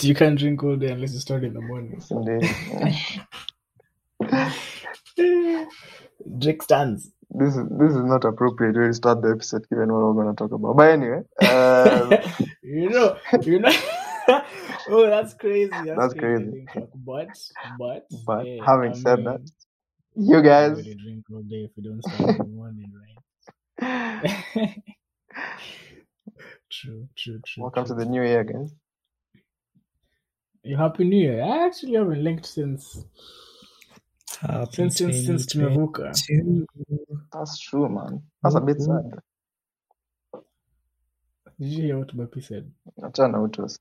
But you can't drink all day unless you start in the morning. Indeed. Drink stands. this is this is not appropriate when we start the episode given what we're going to talk about. But anyway, um, you know, you know. oh, that's crazy. That's, That's crazy. crazy. But, but, but eh, having I said that, mean, you you guys, really drink all day if you don't start in the morning, right? true, true, true. welcome to the new year, guys. You happy New Year. I actually haven't linked since Happy since since since 2022. tumevuka. That's true, man. That's a bit sad. Did you hear what Bapi said? Achana utoast.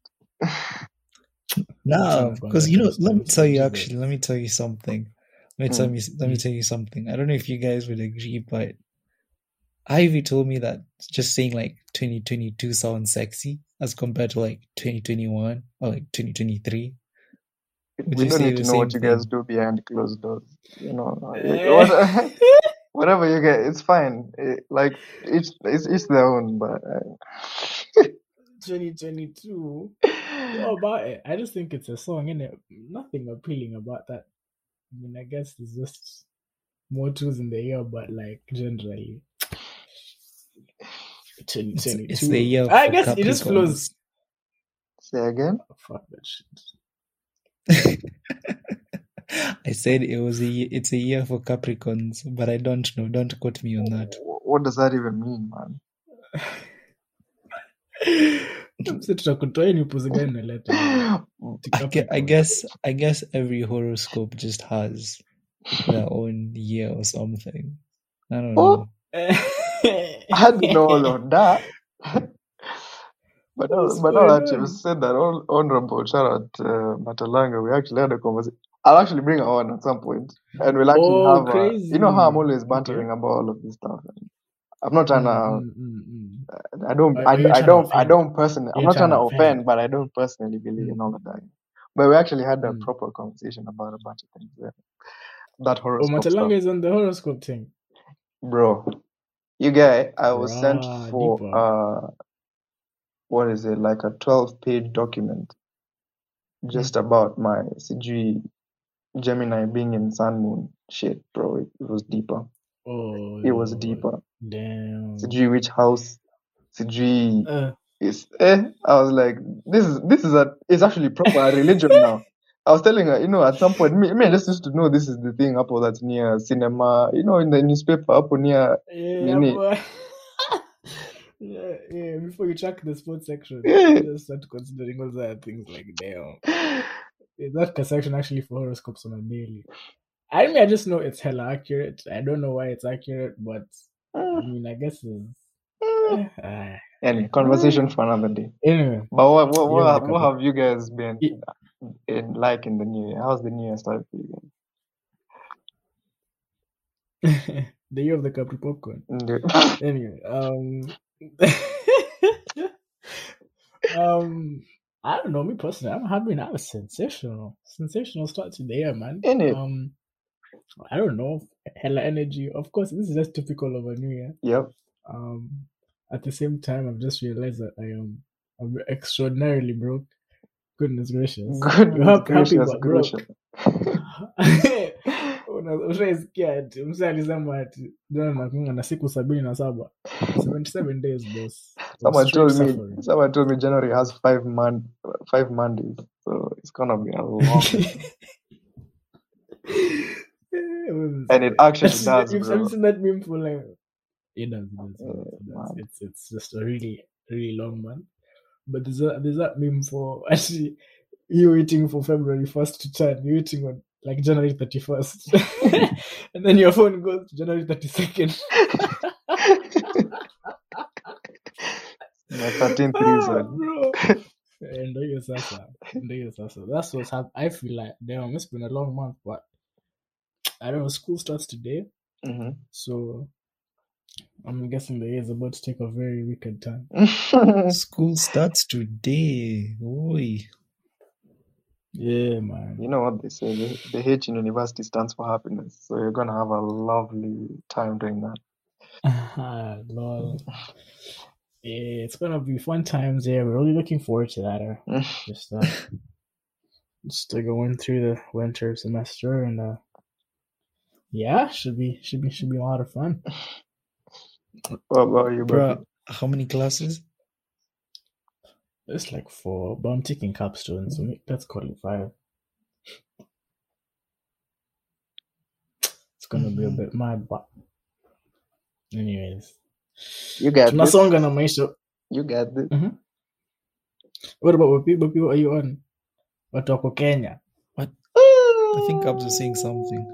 No, Sounds because you know, let me tell you actually, let me tell you something. Let me tell Mm. me, let me tell you something. I don't know if you guys would agree, but Ivy told me that just saying like 2022 sounds sexy as compared to like 2021 or like 2023. Would we don't say need to know what same you guys thing? do behind closed doors. You know, Eh. whatever you get, it's fine. It, like it's, it's each their own. But uh, 2022. What about it? I just think it's a song, innit? Nothing appealing about that. I mean, I guess it's just more tools in the ear, but like generally. It's, 2022. it's the year I for guess it just flows. Say again. Oh, fuck that shit. I said it was a ye- it's a year for Capricorns, but I don't know. Don't quote me on that. What does that even mean, man? Mse tutakutoa hii ni upuzi gani unaleta? Ati I, gue- I guess I guess every horoscope just has their own year or something. I don't Oh. I didn't know all of that. but What's but going that you've said that, hon- honorable shout out uh, Matalanga, we actually had a conversation. I'll actually bring her on at some point, and we'll actually Oh, have. A, you know how I'm crazy. always Okay. bantering about all of this stuff. I'm not trying to. Mm, mm, mm, mm. I don't. Are- I, are you I trying to don't. I offend? don't personally. I'm You're not trying to trying to offend, offend. but I don't personally believe in all of that. But we actually had a mm. proper conversation about a bunch of things. Yeah. That Oh, horoscope Matalanga stuff, is on the horoscope thing. bro. You guy, I was sent for deeper. uh, what is it? Like a 12-page document just about my CG Gemini being in Sun Moon. Shit, bro. It, it was deeper. Oh, It was deeper. damn. CG which house? CG Uh, is eh. I was like, this is this is a it's actually proper religion now. I was telling her, you know, at some point, me, me I just used to know this is the thing up that's near cinema, you know, in the newspaper up near yeah, yeah, yeah. Before you check the sports section, Yeah. you just start considering all the things. Like, damn, is that section actually for horoscopes on a daily? I mean, I just know it's hella accurate. I don't know why it's accurate, but I mean, I guess it's. Uh, Any conversation for another day. anyway, But what what Yeah, what, have- what have you guys been It- in like in the new year? How's the new year started for you the year of the Capri popcorn. Anyway, um, um, I don't know. Me personally, I'm now. It's sensational, sensational start to the year, man. Innit? Um, I don't know, hella energy. Of course, this is just typical of a new year. Yep. Um, at the same time, I've just realized that I am I'm extraordinarily broke. Goodness gracious, Goodness gracious gracious. Ushaisikia ati mse alisema ati jana nakunga na siku sabini na saba days boss Someone told me someone told me January has five mon five Mondays, so it's gonna be a long and it actually does, You've bro. seen that meme for like it does, it does, it does, it does. man. It's it's just a really really long month. But there's a, there's that meme for actually you waiting for February first to turn, you waiting on like January thirty first, and then your phone goes to January thirty second. My thirteenth reason. bro. Ndo hiyo sasa, ndo hiyo sasa. That's what's I feel like damn, it's been a long month, but I don't know. School starts today, hmm so I'm guessing the year is about to take a very wicked turn. School starts today. Oi. Yeah, man. You know what they say? The, the H in university stands for happiness. So you're gonna have a lovely time doing that. Lol. Yeah, it's gonna be fun times. Yeah, we're really looking forward to that. Uh, just uh, just uh, going through the winter semester and uh, yeah, should be should be should be a lot of fun. What about you, bro? Bro, how many classes? It's like four, but I'm taking capstone, so let's call it five. It's gonna be a Mhm. bit mad, but anyways, You got this. tunasonga na maisha. You got this. What about Wapi? Wapi, what are you on? Watu wako Kenya. What? I think Abs was saying something.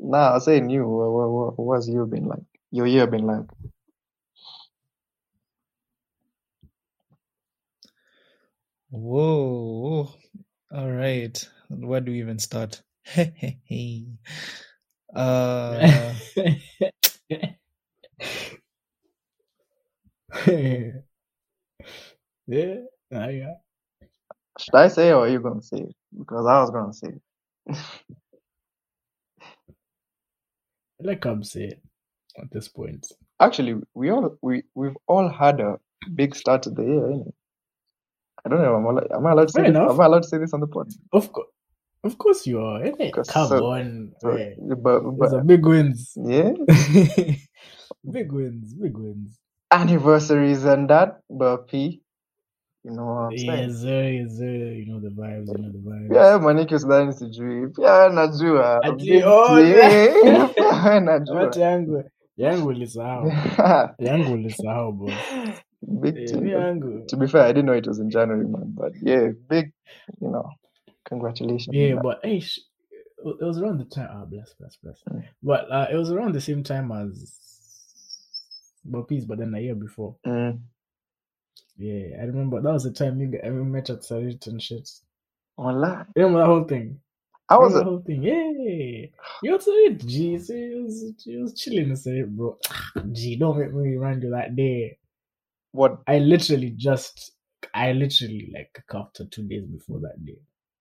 Nah, I was saying you. What, what, what, what's you been like? Year been like? Whoa. All right. Where do we even start? uh, yeah, ah, yeah. Should I say or are you gonna say it? Because I was gonna say it. Let come say it at this point. Actually, we all we we've all had a big start to the year? I don't know. Am I, allowed- am I allowed to say this? Am I allowed to say this on the pod? Of course, of course you are. Come so- on, So, yeah. but, but big wins. yeah, big wins, big wins. anniversaries and that, but P, you know what I'm saying? Yes, sir, yes, sir. You know the vibes, you know the vibes. Yeah, maniki sidhani sijui. Pia najua. Oh, yeah. Pia najua. Yangu yangu ulisahau yangu ulisahau bro Big T. mi yangu To be fair, I didn't know it was in January, man. But yeah, big, you know, congratulations. yeah man. but hey, sh- it was around the time ah bless bless bless Mm. but uh, it was around the same time as Boppies, but then a year before Mm. yeah I remember that was the time you got, we met at Sarit and shit Wallah. remember that whole thing I was the whole thing yeah you also it G so it was, it was chilling in Sarit bro G don't make me remind you that day what? I literally just, I literally like after two days before that day.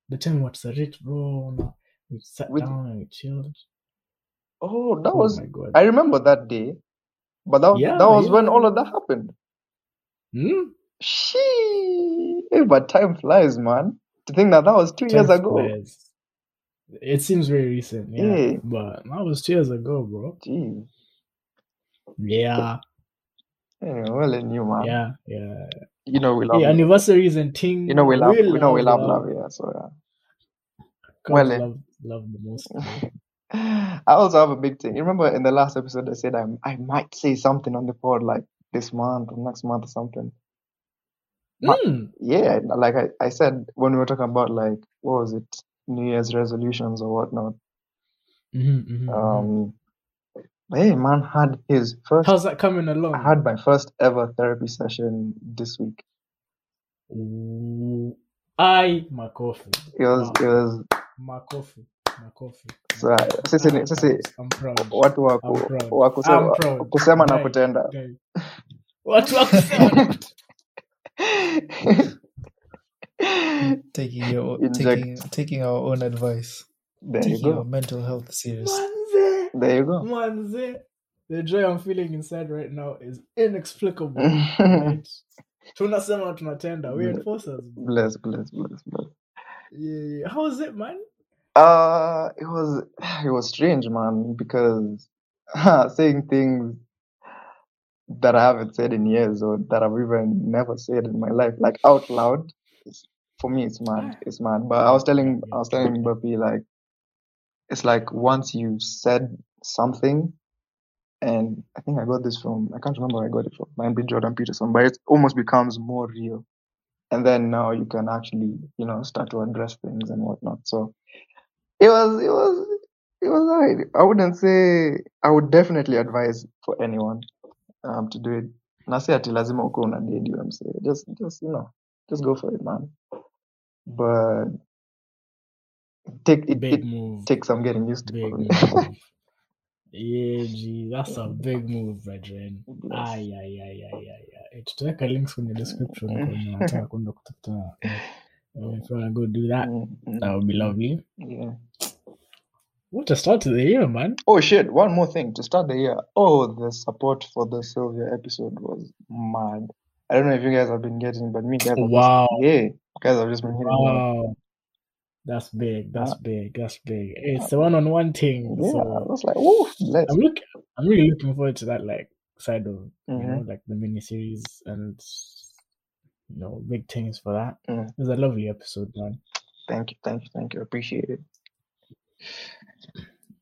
The time what Sarit, bro, we sat With- down and we chilled. Oh, that oh was. my god. I remember that day, but that was Yeah, that was yeah. when all of that happened. Hmm? She. Hey, but time flies, man. To think that that was two years ago. flies. It seems very recent, yeah, Yeah. but that was two years ago, bro. Jeez. Yeah, Anyway, well in you, man. yeah, yeah. You know we love. You. anniversaries and things. You know we love. We know we love love. Yeah. So yeah. well, love, love the most. I also have a big thing. You remember in the last episode I said I I might say something on the pod like this month or next month or something. Ma- Hmm. Yeah, like I, I said when we were talking about like what was it, New Year's resolutions or whatnot. Mhm, mhm, mhm. Um, hey man had his first. How's that coming along? I had my first ever therapy session this week. Ooh, I my coffee. It was Wow. it was My coffee. My coffee. so sisi ni- sisi I'm proud. watu wa I'm ku- proud. wa I'm kusema na kutenda. Watu wa kusema. taking your Inject. taking taking our own advice, There you taking our go. mental health serious. Manze. There you go. Manze. The joy I'm feeling inside right now is inexplicable. right? Tunasema tunatenda. We enforcers. bless, bless, bless, bless. Yeah, yeah. How was it, man? Uh, it was it was strange, man, because saying things that I haven't said in years or that I've even never said in my life, like out loud, it's, for me, it's mad. It's mad. But I was telling I was telling Buppy like, it's like once you said something, and I think I got this from I can't remember where I got it from. Might be Jordan Peterson, but it almost becomes more real. And then now you can actually, you know, start to address things and whatnot. So it was it was it was alright. I wouldn't say I would definitely advise for anyone um to do it. Nasi ati lazima una date UMC. Just just you know, just go for it, man. But take it, Big it move. takes some getting used to. Big move. Yeah, gee, that's a big move, brethren. Ay, ay, ay, ay, ay, ay. Tutaweka links kwenye description kwa wenye wanataka kwenda kutafuta. eh, If you wanna go do that, Mm, mm, that would be lovely. yeah. What to start to the year, man. Oh shit! One more thing to start the year. Oh, the support for the Sylvia episode was mad. I don't know if you guys have been getting, but me guys. have just- yeah, guys have just been hitting. Wow. That's big. That's big. That's big. It's a one-on-one thing. Yeah, I So was like, let's. I'm look. I'm really looking forward to that like side of you Mhm. know like the mini series and you know big things for that. Mm. It was a lovely episode, man. Thank you, thank you, thank you. Appreciate it.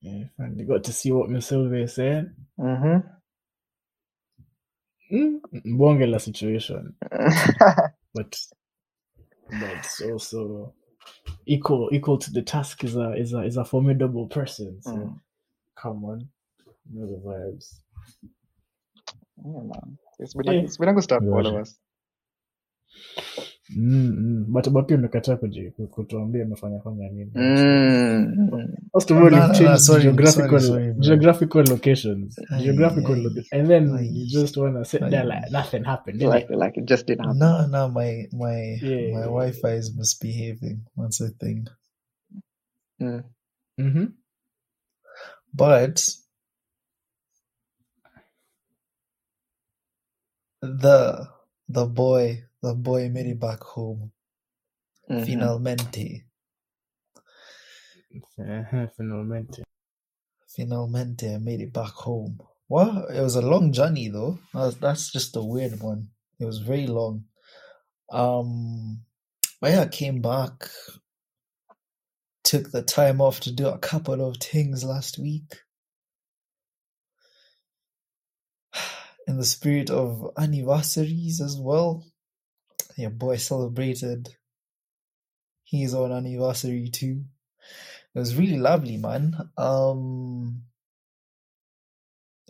Yeah, finally got to see what Miss Sylvia is saying. Mm-hmm. Mm, bonge la situation, but but it's also equal equal to the task is a is a is a formidable person. So Mm. come on, you know the vibes. yeah, man. It's been, Yeah. it's been a good start for all of us. Mm. But but pia umekataa kuji- ku- kutuambia umefanya fanya nini. Mm. First of all, No, you've no, no, changed sorry, geographical sorry, sorry, geographical locations, Aye, geographical, aye, loca- and then aye. you just wanna sit there like nothing happened. Like, innit? like it just didn't happen. No, no, my my Yeah. my Wi-Fi is misbehaving. That's a thing. Mm. Mm-hmm. But the the boy boy made it back home. Mhm. Finalmente. Finalmente. Finalmente I made it back home. Well, it was a long journey though. That's, that's just a weird one. It was very long. Um, but yeah, I came back. Took the time off to do a couple of things last week. In the spirit of anniversaries as well. Your boy celebrated his own anniversary too. It was really lovely, man. Um,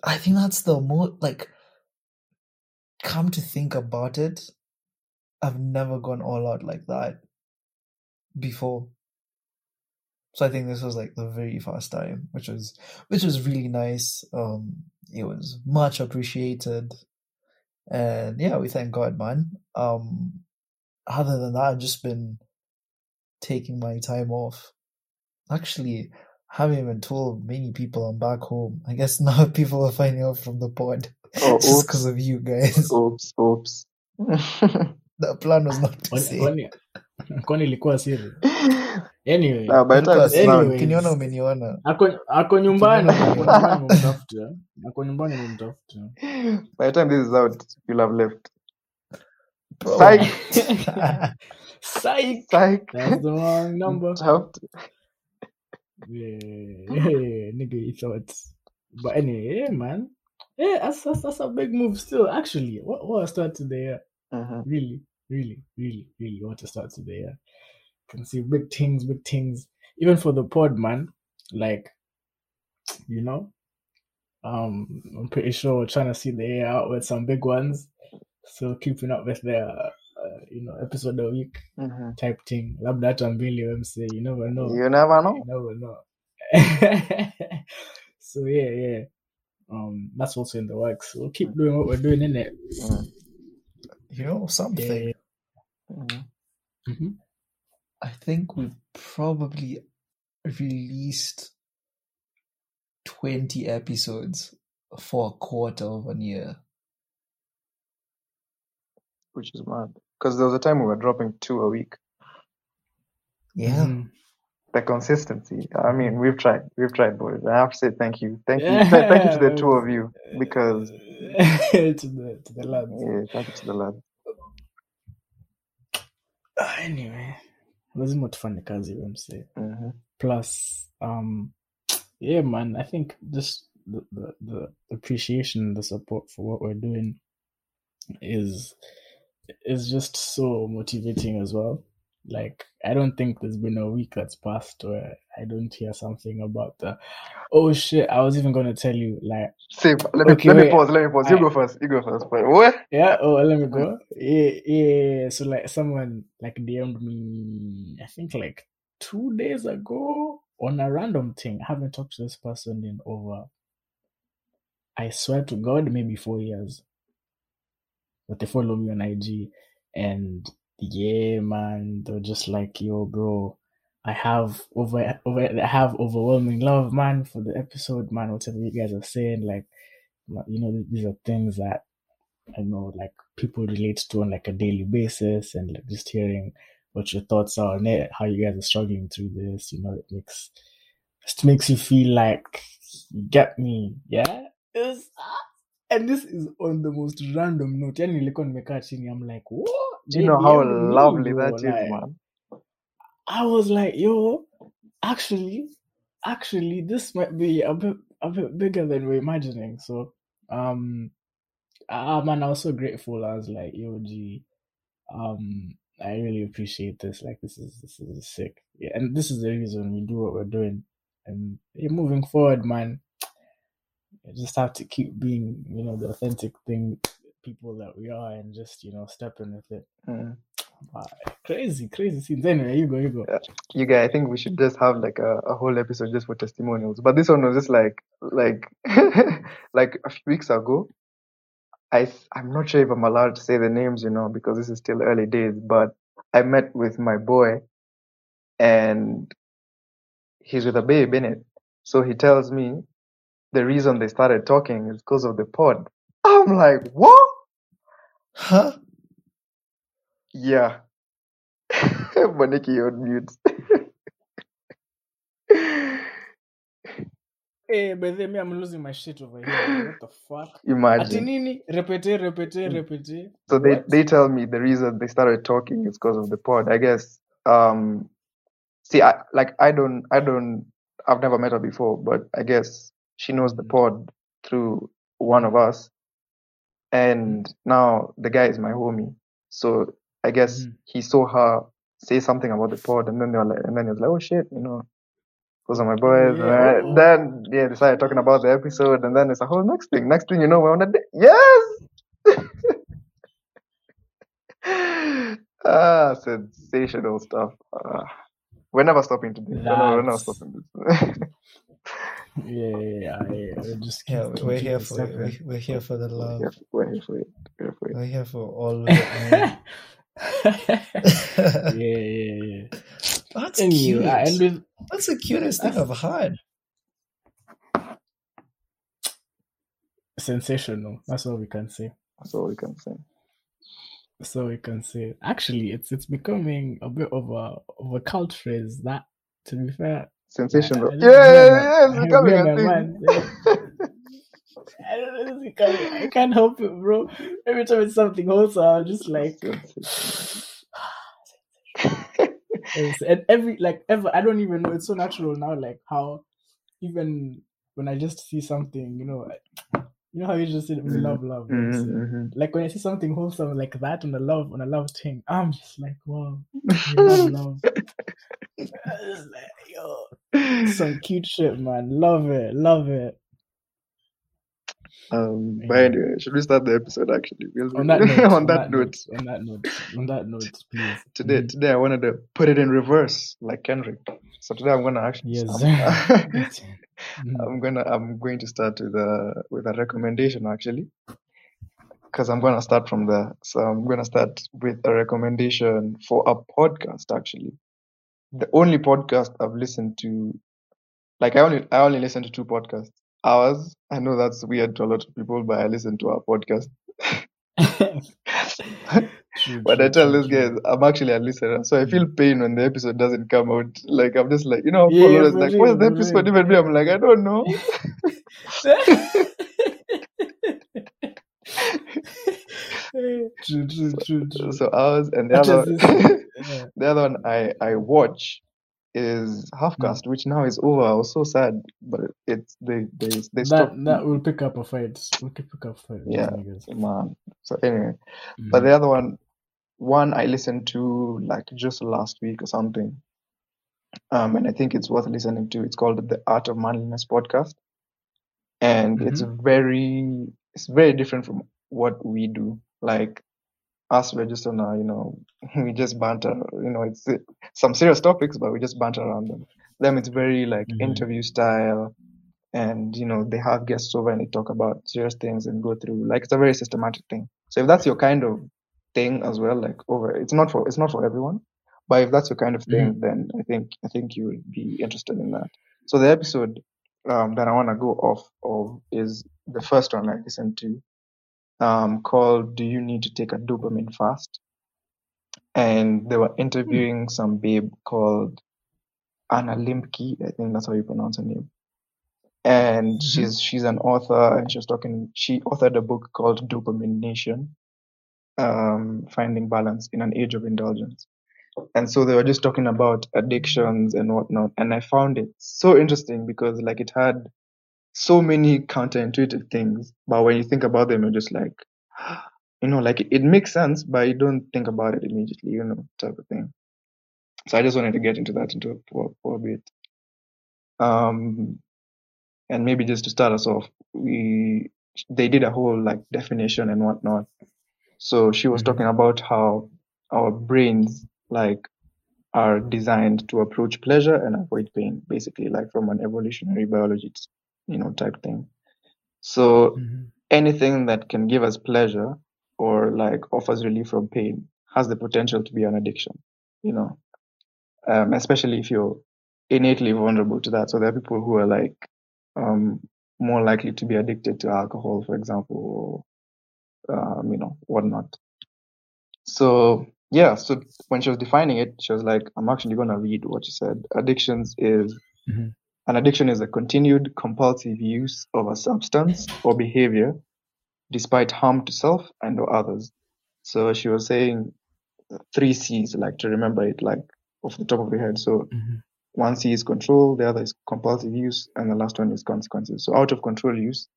I think that's the most like. Come to think about it, I've never gone all out like that before. So I think this was like the very first time, which was which was really nice. Um, it was much appreciated, and yeah, we thank God, man. Um, other than that, I've just been taking my time off. Actually, haven't even told many people I'm back home. I guess now people are finding out from the pod Oh, just because of you guys. oops, oops. The plan was not to Kwani- say. kwani kwani ilikuwa siri? Anyway. Anyways. Ukiniona umeniona. ako nyumbani ako nyumbani umemtafuta ako nyumbani umemtafuta by the time this is out, you'll have left. Psych. psych. Psych. that's the wrong number. Yeah, yeah nigga you thought. But anyway yeah man. Yeah that's, that's that's a big move still. Actually what what a start to the year Mhm. really, really, really, really want to start today. Yeah. Can see big things, big things. Even for the pod, man. Like, you know, um, I'm pretty sure we're trying to see the year out with some big ones. So keeping up with the, uh, you know, episode a week Mhm. type thing. Love that hata mbili MC. You never know. You never know. You never know. so yeah, yeah. Um, that's also in the works. We'll keep doing what we're doing in it. Mm. You know something? Yeah. Mhm. hmm I think we've probably released 20 episodes for a quarter of a year. Which is mad. Because there was a time we were dropping two a week. Yeah. Mhm. The consistency. I mean, we've tried. We've tried, boys. I have to say thank you. Thank you. th- Thank you to the two of you. Because, to the to the lads. yeah, thank you to the lad. Ah, Anyway, lazima tufanye kazi mse. Mhm. Plus, um, yeah, man, I think just the, the the appreciation, the support for what we're doing is is just so motivating as well. Like, I don't think there's been a week that's passed where I don't hear something about the. Oh shit! I was even gonna tell you, like, Save. Let me Okay, let me pause. Let me pause. You I- go first. You go first. But what? Yeah, oh, let me go. Mm. Yeah, yeah. So like someone like DM'd me, I think like two days ago on a random thing. I haven't talked to this person in over, I swear to God, maybe four years. But they follow me on IG and yeah, man, they're just like, yo, bro, I have over over I have overwhelming love, man, for the episode, man. Whatever you guys are saying, like you know, these are things that I know like people relate to on like a daily basis, and like just hearing what your thoughts are on it, how you guys are struggling through this, you know, it makes just makes you feel like you get me, yeah. It's, and this is on the most random note. Yani nilikuwa nimekaa chini, I'm like, what? Do you know how lovely that is, man? I was like, yo, actually, actually, this might be a bit a bit bigger than we're imagining. So, um, ah man, I was so grateful. I was like, yo, G, um, I really appreciate this. Like, this is this is sick. Yeah, and this is the reason we do what we're doing. And yeah, moving forward, man, just have to keep being, you know, the authentic thing, people that we are, and just you know, stepping with it. Mm. Wow, crazy, crazy scenes. Anyway, you go, you go. You guys, I think we should just have like a, a whole episode just for testimonials. But this one was just like like like a few weeks ago. I I'm not sure if I'm allowed to say the names, you know, because this is still early days. But I met with my boy, and he's with a babe in it. So he tells me the reason they started talking is because of the pod. I'm like, what? Huh? Yeah. Maniki, you're on mute. Hey, but then me, I'm losing my shit over here. What the fuck? Imagine. nini? Repete, repete, repete. So they, What? they tell me the reason they started talking is because of the pod. I guess. Um, see, I like I don't I don't I've never met her before, but I guess she knows the pod through one of us, and now the guy is my homie. So I guess Mhm. he saw her say something about the pod, and then they were like, and then he was like, oh shit, you know. Those are my boys. I- then yeah, they started talking about the episode, and then it's a whole next thing. Next thing you know, we're on a date. Yes. ah, sensational stuff. Ah, we're never stopping to this. We're never, we're never stopping this. Yeah, yeah, yeah. yeah. We're just keep, Yeah, keep, we're here for it. separate. We're, we're here for the we're, love. here, we're here for it. We're here for it. We're here for all of it, yeah, yeah, yeah. That's Anyway, cute. I end with That's the cutest thing I've had. sensational. That's all we can say. That's all we can say. So we can say. Actually, it's it's becoming a bit of a of a cult phrase. That, to be fair, Sensational. Yeah, yeah, yeah, becoming a thing. I don't know. This is becoming, I can't help it, bro. Every time it's something wholesome, I'm just like. And every like ever I don't even know it's so natural now like how even when I just see something you know you know how you just say we Mhm. love love you know, so, Mhm, mhm. like when I see something wholesome like that on a love on a love thing I'm just like wow love love like, yo some cute shit man love it love it Um, but Yeah. anyway, should we start the episode actually? We'll- on that note on that note, on that note on that note please today Mhm. today I wanted to put it in reverse like Kendrick. So today I'm gonna actually yes Mhm. I'm gonna I'm going to start with a with a recommendation actually, because I'm gonna start from there. So I'm gonna start with a recommendation for a podcast actually. The only podcast I've listened to, like I only I only listen to two podcasts. Ours, I know that's weird to a lot of people, but I listen to our podcast. But I tell true. guys, I'm actually a listener, so I feel pain when the episode doesn't come out. Like I'm just like, you know, Yeah, followers like, where's the episode even be? I'm like, I don't know. true, true, true, true. So ours and the other? Yeah. the other one I I watch is Halfcast, Hmm. which now is over. I was so sad, but it's they they they That stopped. that will pick up a fight. We'll pick up a fight. Yeah. Man. So anyway, but Mhm. the other one, one I listened to like just last week or something. Um, and I think it's worth listening to. It's called the Art of Manliness podcast, and it's Mm-hmm. very it's very different from what we do. Like us, we're just on a you know we just banter. You know, it's some serious topics, but we just banter around them. Them, it's very like Mhm. interview style, and you know they have guests over and they talk about serious things and go through like it's a very systematic thing. So if that's your kind of thing as well, like over, it's not for it's not for everyone, But if that's your kind of thing, Mm-hmm. then I think I think you would be interested in that. So the episode um, that I want to go off of is the first one I listened to, um, called "Do You Need to Take a Dopamine Fast?" And they were interviewing some babe called Anna Lembke. I think that's how you pronounce her name. And she's she's an author, and she was talking. She authored a book called Dopamine Nation, um, finding balance in an age of indulgence. And so they were just talking about addictions and whatnot. And I found it so interesting because like it had so many counterintuitive things, but when you think about them, you're just like, you know, like it, makes sense, but you don't think about it immediately, you know, type of thing. So I just wanted to get into that into for, for a bit. Um, and maybe just to start us off, we they did a whole like definition and whatnot. So she was Mhm. talking about how our brains like are designed to approach pleasure and avoid pain, basically, like from an evolutionary biology, you know, type thing. So Mhm. anything that can give us pleasure or like offers relief from pain has the potential to be an addiction, you know, um, especially if you're innately vulnerable to that. So there are people who are like um, more likely to be addicted to alcohol, for example, or um, you know, whatnot. So yeah, so when she was defining it, she was like, I'm actually gonna read what she said. Addictions is Mhm. An addiction is a continued compulsive use of a substance or behavior despite harm to self and or others. So she was saying three C's, like to remember it like off the top of your head. So Mhm. one C is control, the other is compulsive use, and the last one is consequences. So out of control use,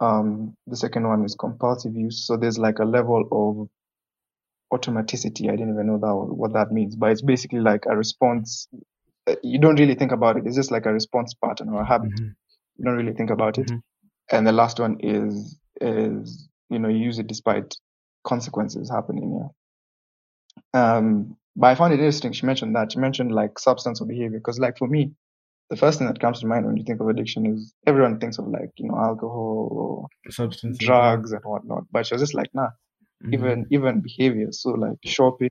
um, the second one is compulsive use. So there's like a level of automaticity. I didn't even know that what that means, but it's basically like a response. You don't really think about it. It's just like a response pattern or a habit. Mhm. You don't really think about it. Mhm. And the last one is is you know you use it despite consequences happening. Yeah. Um, but I found it interesting. She mentioned that. She mentioned like substance or behavior because like for me, the first thing that comes to mind when you think of addiction is everyone thinks of like you know alcohol or Substances. drugs and whatnot. But she was just like nah, Mhm. even even behavior. So like shopping,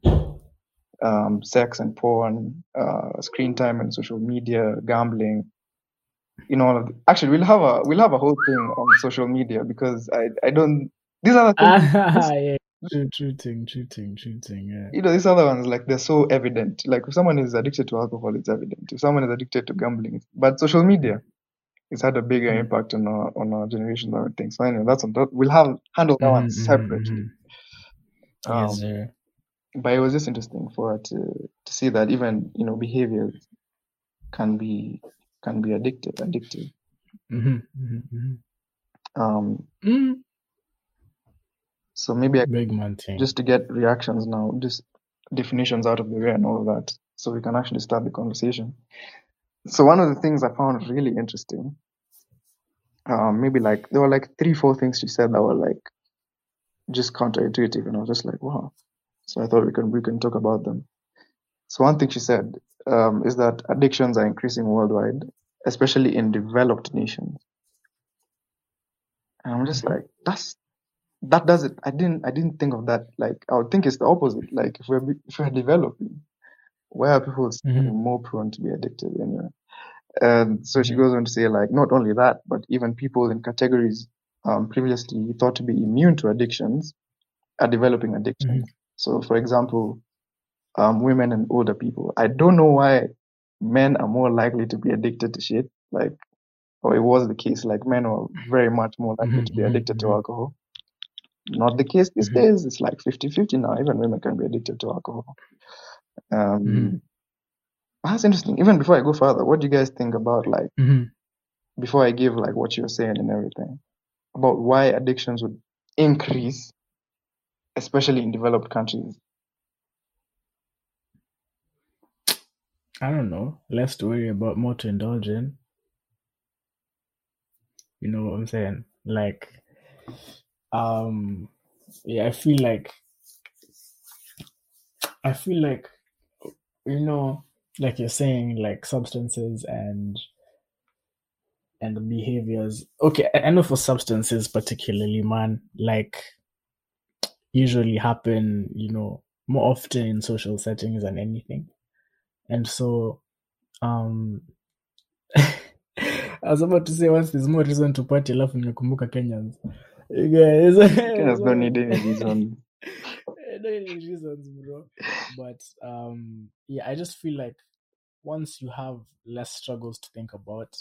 um, sex and porn, uh, screen time and social media, gambling. You know, actually we'll have a we'll have a whole thing on social media because I I don't these are the things Ah, yeah. True, thing, true thing, true thing. Yeah. you know these other ones like they're so evident. Like if someone is addicted to alcohol, it's evident. If someone is addicted to gambling, but social media it's had a bigger Mm. impact on our on our generation than I think. So anyway, that's on that. We'll have handle that one Mhm, mhm, separately. mhm. Um, Yes, sir. But it was just interesting for her to to see that even you know behavior can be can be addictive addictive Mhm, mhm, mhm. um Mm. so maybe I, Big man thing. just to get reactions now just definitions out of the way and all of that so we can actually start the conversation so one of the things i found really interesting um maybe like there were like three four things she said that were like just counterintuitive and i was just like wow so i thought we can we can talk about them so one thing she said um, is that addictions are increasing worldwide especially in developed nations And I'm just like, that's that does it. I didn't I didn't think of that. Like I would think it's the opposite. Like if we're if we're developing, where are people Mhm. more prone to be addicted anyway? And so she Mhm. goes on to say like not only that, but even people in categories um, previously thought to be immune to addictions are developing addictions. So for example, um, women and older people. I don't know why men are more likely to be addicted to shit. Like or it was the case. Like men were very much more likely to be mhm, addicted to mhm. alcohol. Not the case these Mhm. days. It's like 50-50 now. Even women can be addicted to alcohol. Um, Mhm. That's interesting. Even before I go further, what do you guys think about like before I give like what you're saying and everything about why addictions would increase, especially in developed countries? I don't know. Less to worry about, more to indulge in. You know what I'm saying? Like, um, yeah, I feel like, I feel like, you know, like you're saying, like substances and and the behaviors. Okay, I I know for substances particularly, man, like usually happen, you know, more often in social settings than anything. And so, um, I was about to say once there's more reason to party, alafu nimekumbuka Kenyans. You guys, Kenyans don't need any reason. no any reasons, bro. But um, yeah, I just feel like once you have less struggles to think about,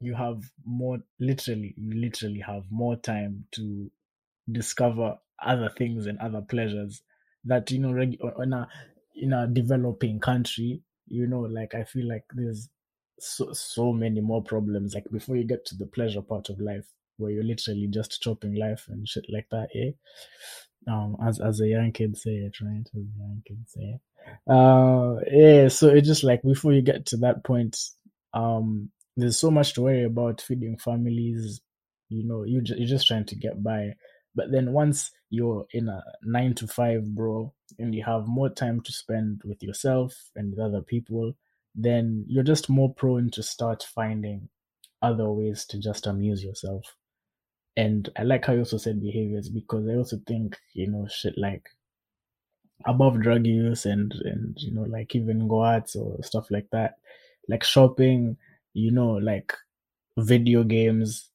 you have more. Literally, you literally have more time to discover other things and other pleasures that you know reg- in a in a developing country. You know, like I feel like there's so so many more problems. Like before you get to the pleasure part of life, where you're literally just chopping life and shit like that. Eh? Um, as as a young kid say it, right? As a young kid say it. Uh, yeah. So it's just like before you get to that point, um, there's so much to worry about feeding families. You know, you ju- you're just trying to get by. But then once you're in a nine to five, bro, and you have more time to spend with yourself and with other people, then you're just more prone to start finding other ways to just amuse yourself. And I like how you also said behaviors because I also think, you know, shit like above drug use and, and you know, like even goats or stuff like that, like shopping, you know, like video games,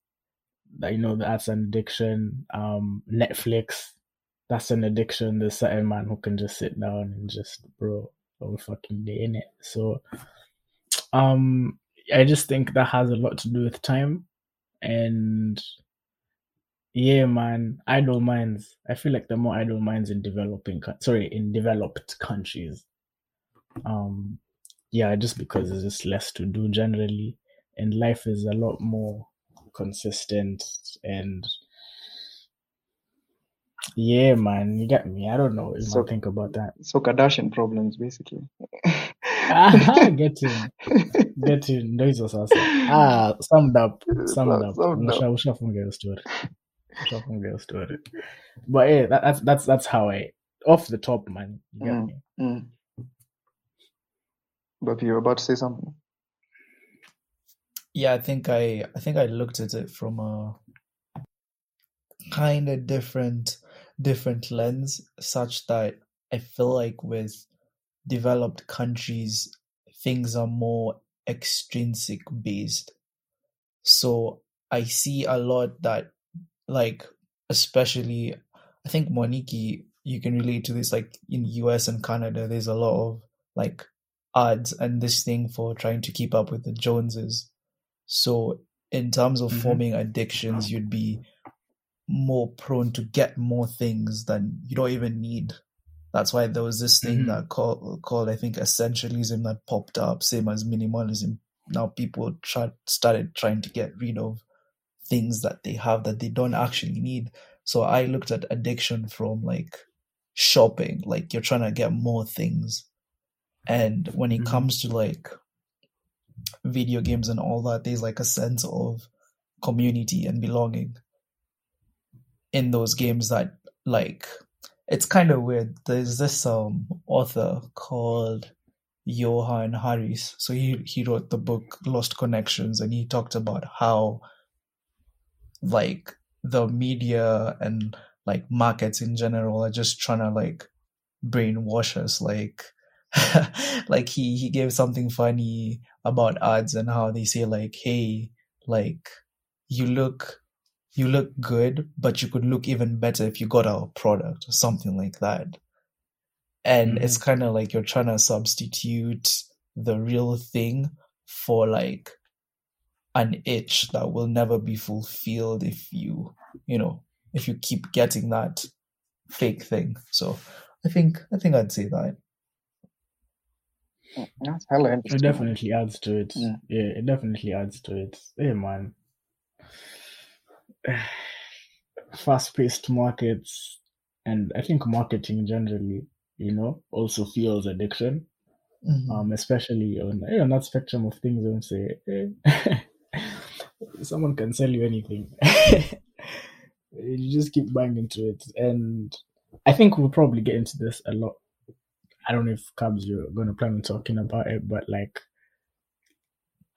you know, that's an addiction. Um, Netflix, that's an addiction. There's certain man who can just sit down and just, bro, all fucking day in it. So, um, I just think that has a lot to do with time and yeah, man, idle minds. I feel like the more idle minds in developing, sorry, in developed countries. Um, yeah, just because there's just less to do generally, and life is a lot more consistent. And yeah, man, you get me. I don't know you So- might think about that. So Kardashian problems, basically. Ah, get him, get him. Sasa. Ah, summed up, summed up. Summed up. Usha- Ushafunga hiyo story. Ushafunga hiyo story. But yeah, that, that's that's that's how I off the top, man. You get Mm. me? Mm. But you were about to say something. Yeah, I think I I think I looked at it from a kind of different different lens, such that I feel like with developed countries, things are more extrinsic based. So I see a lot that, like, especially, I think Moniki, you can relate to this. Like in US and Canada, there's a lot of like ads and this thing for trying to keep up with the Joneses. So in terms of Mhm. forming addictions, you'd be more prone to get more things than you don't even need. That's why there was this thing Mhm. that called called I think essentialism that popped up, same as minimalism. Now people try, started trying to get rid of things that they have that they don't actually need. So I looked at addiction from like shopping, like you're trying to get more things. And when it Mhm. comes to like video games and all that, there's like a sense of community and belonging in those games that like it's kind of weird. There's this um author called Johann Hari. So he he wrote the book Lost Connections and he talked about how like the media and like markets in general are just trying to like brainwash us like like he he gave something funny about ads and how they say like hey like you look you look good but you could look even better if you got our product or something like that. And mm-hmm. it's kind of like you're trying to substitute the real thing for like an itch that will never be fulfilled if you you know if you keep getting that fake thing. So i think i think i'd say that That's hella It definitely adds to it. Yeah. Yeah, it definitely adds to it. Hey, man. Fast paced markets, and I think marketing generally, you know, also fuels addiction. Mhm. Um, especially on, eh, on that spectrum of things, don't say, eh, someone can sell you anything. you just keep buying into it. And I think we'll probably get into this a lot. I don't know if Cabs you're going to plan on talking about it, but like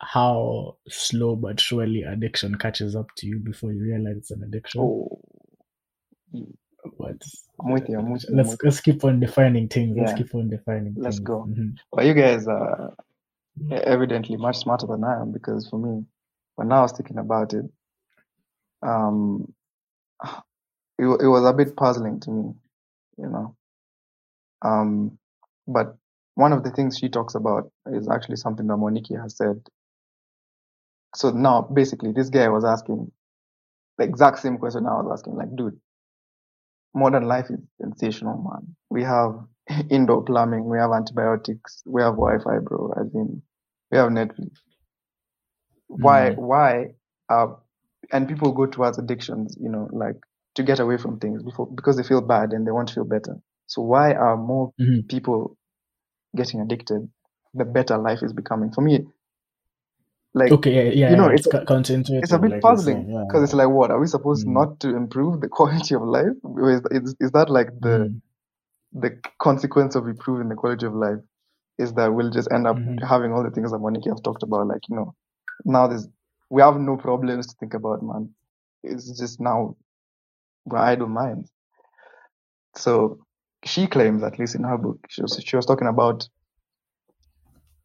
how slow but surely addiction catches up to you before you realize it's an addiction. Oh, But I'm with you. I'm with you. Let's with you. let's keep on defining things. Let's keep on defining Let's things. go. Mhm. But you guys are evidently much smarter than I am because for me, when I was thinking about it, um, it, it was a bit puzzling to me, you know. Um, but one of the things she talks about is actually something that Monique has said. So now, basically, this guy was asking the exact same question I was asking, like, dude, modern life is sensational, man. We have indoor plumbing, we have antibiotics, we have Wi-Fi, bro. As in, we have Netflix. Why? Mhm. Why? Uh, and people go towards addictions, you know, like to get away from things before because they feel bad and they want to feel better. So why are more Mhm. people getting addicted? The better life is becoming. For me, like Okay, yeah, yeah, you know, yeah, it's it's it's a bit like puzzling saying, yeah, because it's like, what are we supposed Mm. not to improve the quality of life? Is, is, is that like the Mhm. the consequence of improving the quality of life? Is that we'll just end up Mhm. having all the things that Monique has talked about, like you know, now there's we have no problems to think about, man. It's just now we're idle minds. So she claims, at least in her book, she was she was talking about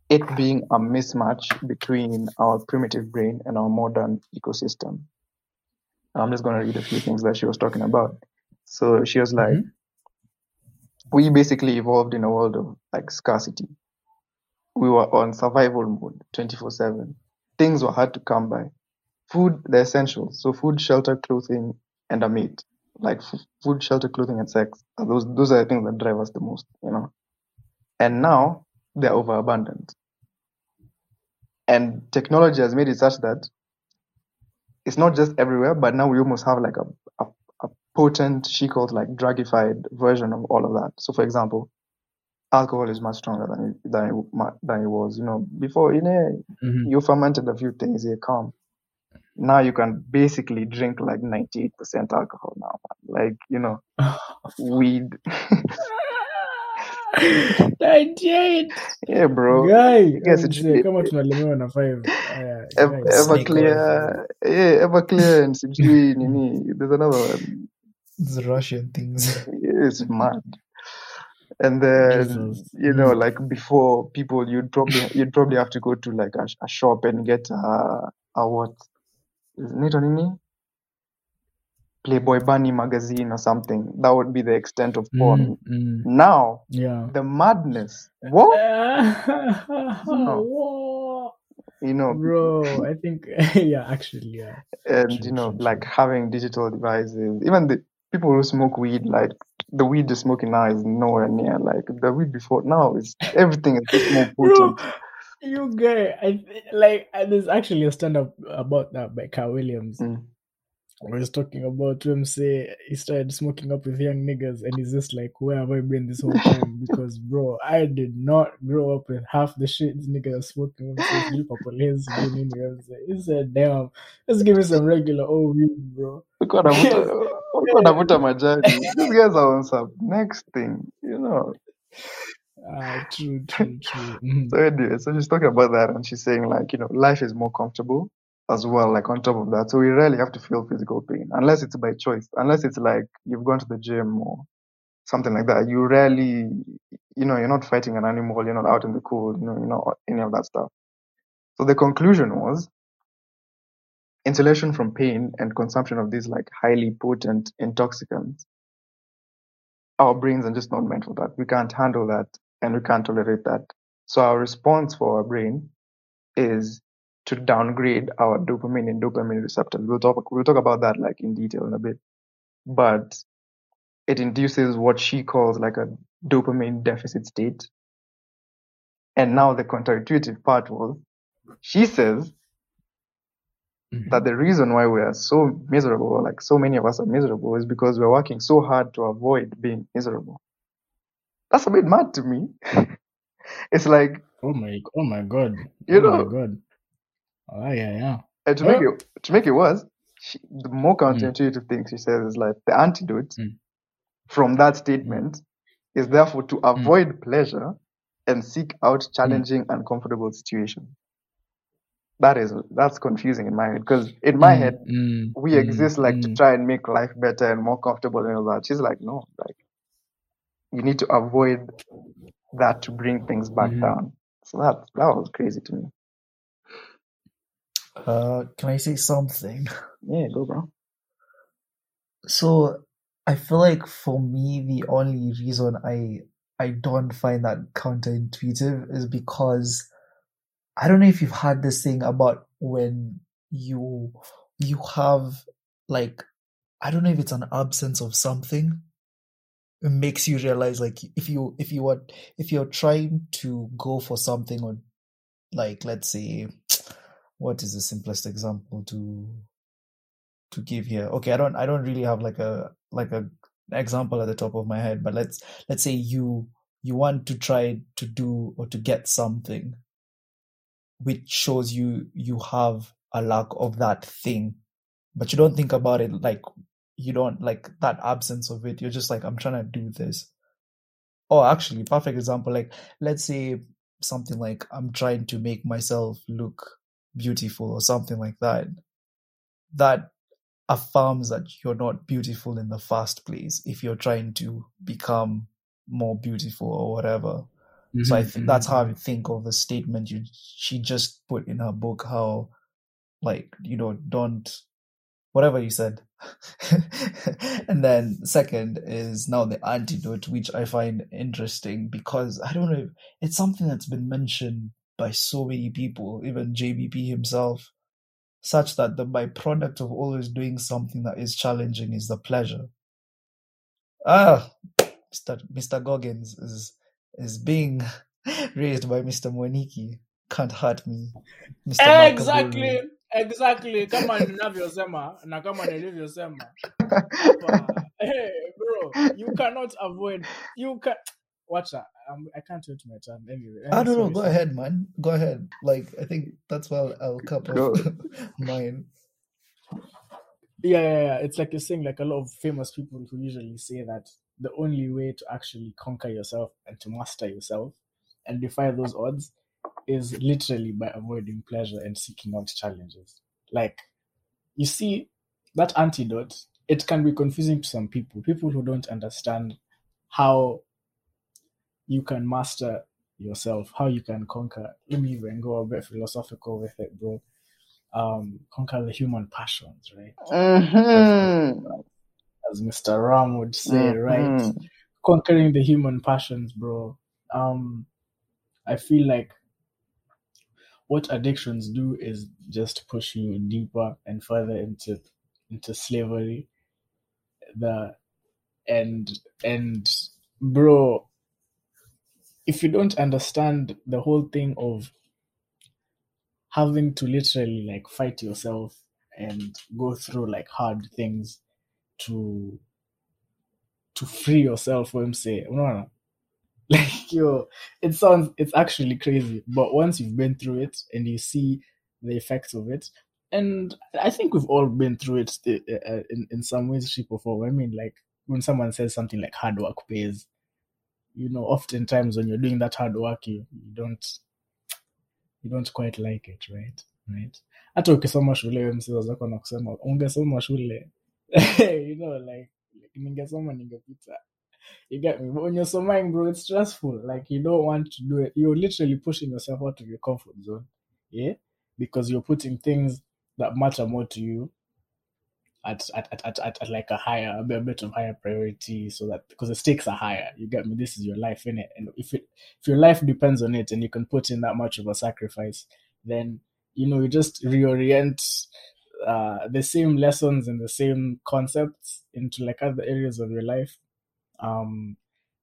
it being a mismatch between our primitive brain and our modern ecosystem. I'm just going to read a few things that she was talking about. So she was like, Mhm. we basically evolved in a world of like scarcity. We were on survival mode 24 7. Things were hard to come by. Food, the essentials. So, food, shelter, clothing, and a mate. Like food, shelter, clothing, and sex. Those, those are the things that drive us the most, you know. And now they're overabundant. And technology has made it such that it's not just everywhere, but now we almost have like a, a, a potent, she calls like drugified version of all of that. So, for example, alcohol is much stronger than it, than it, than it was. You know, before, you know, Mhm. you fermented a few things, you calm. Now you can basically drink like 98% alcohol now. man. Like, you know, weed. 98 yeah, bro. guy I guess it mzee, should be kama tunalemewa na five ah, Aya, Ev- guy, Snake Everclear. Yeah, Everclear and sijui nini. There's another one. The Russian things. It's mad. And then Jesus. you know, like before, people you'd probably you'd probably have to go to like a, a shop and get a a what isn't it nini? Playboy Bunny magazine or something. That would be the extent of porn. Mm, mm, Now yeah the madness. What? No. You know, bro i think yeah actually yeah and True, you know, true, like true. having digital devices. Even the people who smoke weed, like the weed they're smoking now is nowhere near like the weed before. Now is everything is just more bro potent. You guy i like there's actually a stand-up about that by Katt Williams Mm. where he's talking about him say he started smoking up with young niggas and he's just like where have i been this whole time because bro i did not grow up with half the shit this nigga is smoking with says you couple he said damn let's give me some regular old weed bro Walikuwa wanavuta walikuwa wanavuta majani. These guys are on some next thing, you know. Ah true true true Mhm. So anyway, so she's talking about that and she's saying like, you know, life is more comfortable as well, like on top of that. So we rarely have to feel physical pain unless it's by choice. Unless it's like you've gone to the gym or something like that. You rarely you know, you're not fighting an animal, you're not out in the cold, you know, you know, any of that stuff. So the conclusion was insulation from pain and consumption of these like highly potent intoxicants. Our brains are just not meant for that. We can't handle that and we can't tolerate that. So our response for our brain is to downgrade our dopamine and dopamine receptors. We'll talk we'll talk about that like in detail in a bit. But it induces what she calls like a dopamine deficit state. And now the counterintuitive part was she says Mhm. that the reason why we are so miserable, like so many of us are miserable, is because we're working so hard to avoid being miserable. That's a bit mad to me. it's like, oh my oh my god You oh my know- god oh yeah yeah and to make it to make it worse, she, the more Mm. counterintuitive thing she says is like the antidote Mm. from that statement is therefore Mm. to avoid pleasure and seek out challenging, uncomfortable situations. That is that's confusing in my head because in my Mm, head mm, we mm, exist like to mm. try and make life better and more comfortable and all that. She's like, no, like you need to avoid that to bring things back Mhm. down. So that that was crazy to me. Uh, can I say something? Yeah, go bro. So I feel like for me, the only reason I I don't find that counterintuitive is because I don't know if you've had this thing about when you you have like I don't know if it's an absence of something. Makes you realize like if you if you are if you're trying to go for something or like let's say what is the simplest example to to give here? Okay i don't i don't really have like a like a example at the top of my head but let's let's say you you want to try to do or to get something which shows you you have a lack of that thing but you don't think about it like you don't like that absence of it. You're just like i'm trying to do this. Oh actually perfect example like let's say something like i'm trying to make myself look beautiful or something like that. That affirms that you're not beautiful in the first place if you're trying to become more beautiful or whatever. So I Mhm, think that's how I think of the statement you she just put in her book. How, like you know, don't whatever you said. and then second is now the antidote, which I find interesting because I don't know, it's something that's been mentioned by so many people, even JBP himself, such that the byproduct of always doing something that is challenging is the pleasure. Ah, Mr. Mr. Goggins is is being raised by Mr. Moniki. Can't hurt me. Mr. Exactly exactly kama ninavyosema na kama nilivyosema hapa hey, bro you cannot avoid you can watch that um, i can't wait my turn anyway I don't know. Go sorry. ahead, man. Go ahead. Like I think that's why I'll, I'll cap Go. off mine. yeah, yeah, yeah. It's like you're saying, like a lot of famous people who usually say that the only way to actually conquer yourself and to master yourself and defy those odds is literally by avoiding pleasure and seeking out challenges. Like, you see, that antidote, it can be confusing to some people, people who don't understand how you can master yourself, how you can conquer. Let me even go a bit philosophical with it, bro. Um, conquer the human passions, right? Mm-hmm. as Mr. Ram would say, right? Mhm. Conquering the human passions, bro. Um, I feel like what addictions do is just push you deeper and further into into slavery. The and and bro, if you don't understand the whole thing of having to literally like fight yourself and go through like hard things to to free yourself from say no no like yo it sounds it's actually crazy but once you've been through it and you see the effects of it and i think we've all been through it uh, uh, in, in some ways shape or form. I mean like when someone says something like hard work pays you know oftentimes when you're doing that hard work you, you don't you don't quite like it right? Right? Hata ukisoma shule wewe msee wazako na kusema ungesoma shule. You know like, like ningesoma ningepita you get me? But when you're somaing bro it's stressful. Like you don't want to do it. You're literally pushing yourself out of your comfort zone yeah? Because you're putting things that matter more to you at at, at, at, at, at like a higher a bit, a bit of higher priority so that because the stakes are higher. You get me? This is your life in it and if it if your life depends on it and you can put in that much of a sacrifice then you know you just reorient uh the same lessons and the same concepts into like other areas of your life um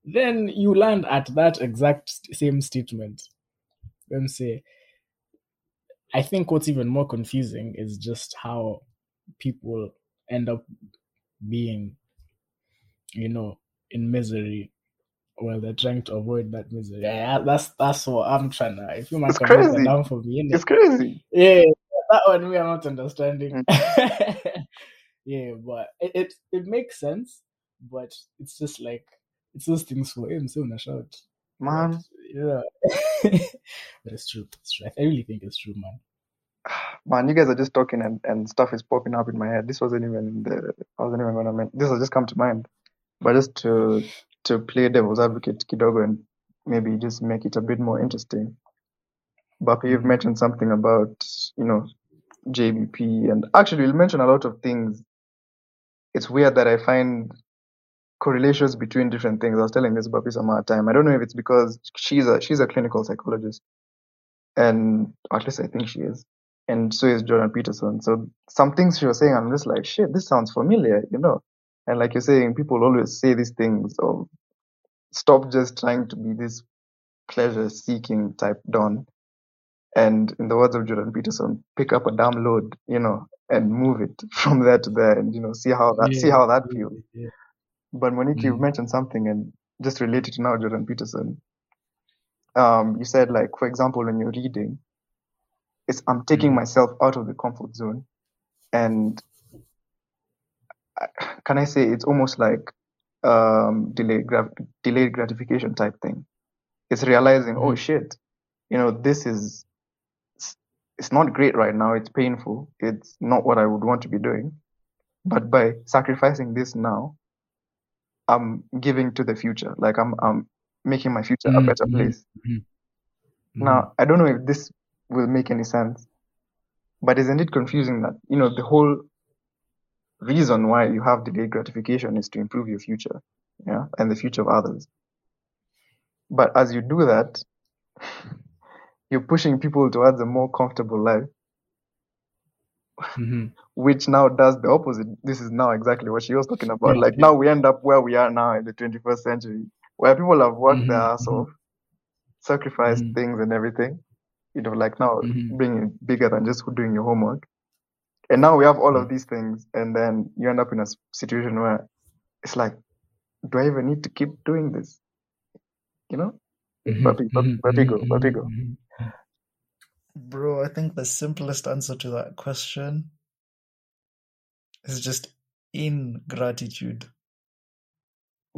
then you land at that exact same statement. Let me say i think what's even more confusing is just how people end up being you know in misery. Well, they're trying to avoid that misery. Yeah, that's that's what i'm trying to if you might come that down for me innit? It's crazy. yeah that one we are not understanding. Yeah but it, it it makes sense but it's just like it's those things for him so i shout Man, yeah but it's true it's true i really think it's true man man, you guys are just talking and, and stuff is popping up in my head. This wasn't even the I wasn't even gonna men- this has just come to mind. But just to to play devil's advocate kidogo and maybe just make it a bit more interesting. But you've Mhm. mentioned something about, you know, JBP and actually you mentioned a lot of things. It's weird that I find correlations between different things. I was telling this some other time. I don't know if it's because she's a she's a clinical psychologist. And at least I think she is. And so is Jordan Peterson. So some things she was saying, I'm just like, shit, this sounds familiar, you know. And like you're saying, people always say these things of stop just trying to be this pleasure seeking type don. And in the words of Jordan Peterson, pick up a damn load, you know, and move it from there to there and, you know, see how that see how that feels. yeah. But Monique, you've Mm. mentioned something and just related to now Jordan Peterson. Um, you said like, for example, when you're reading, it's I'm taking Mhm. myself out of the comfort zone and I- can I say it's almost like um delayed gra- delayed gratification type thing. It's realizing, oh Mhm. shit, you know, this is it's not great right now. It's painful. It's not what I would want to be doing. But by sacrificing this now, I'm giving to the future. Like I'm I'm making my future a Mhm, better place. mhm, mhm. Now, I don't know if this will make any sense, but isn't it confusing that, you know, the whole reason why you have delayed gratification is to improve your future, yeah, and the future of others. But as you do that, you're pushing people towards a more comfortable life, Mhm. which now does the opposite. This is now exactly what she was talking about. Like now we end up where we are now in the 21st century, where people have worked their Mhm, ass mhm, off, sacrificed mhm, things and everything, you know, like now mhm, being bigger than just doing your homework. And now we have all of mhm. these things, and then you end up in a situation where it's like, do I even need to keep doing this? You know? Mhm, Papi, papi, papi go, papi go. Bro, I think the simplest answer to that question is just ingratitude.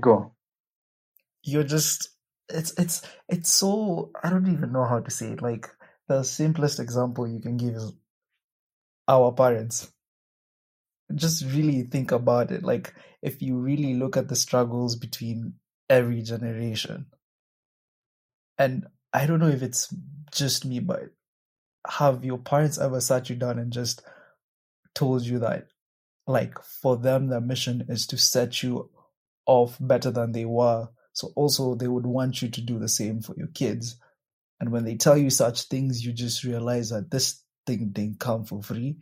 Go. You're just it's it's it's so I don't even know how to say it. Like the simplest example you can give is our parents. Just really think about it. Like if you really look at the struggles between every generation. And I don't know if it's just me, but have your parents ever sat you down and just told you that like for them their mission is to set you off better than they were. So also they would want you to do the same for your kids. And when they tell you such things you just realize that this thing didn't come for free.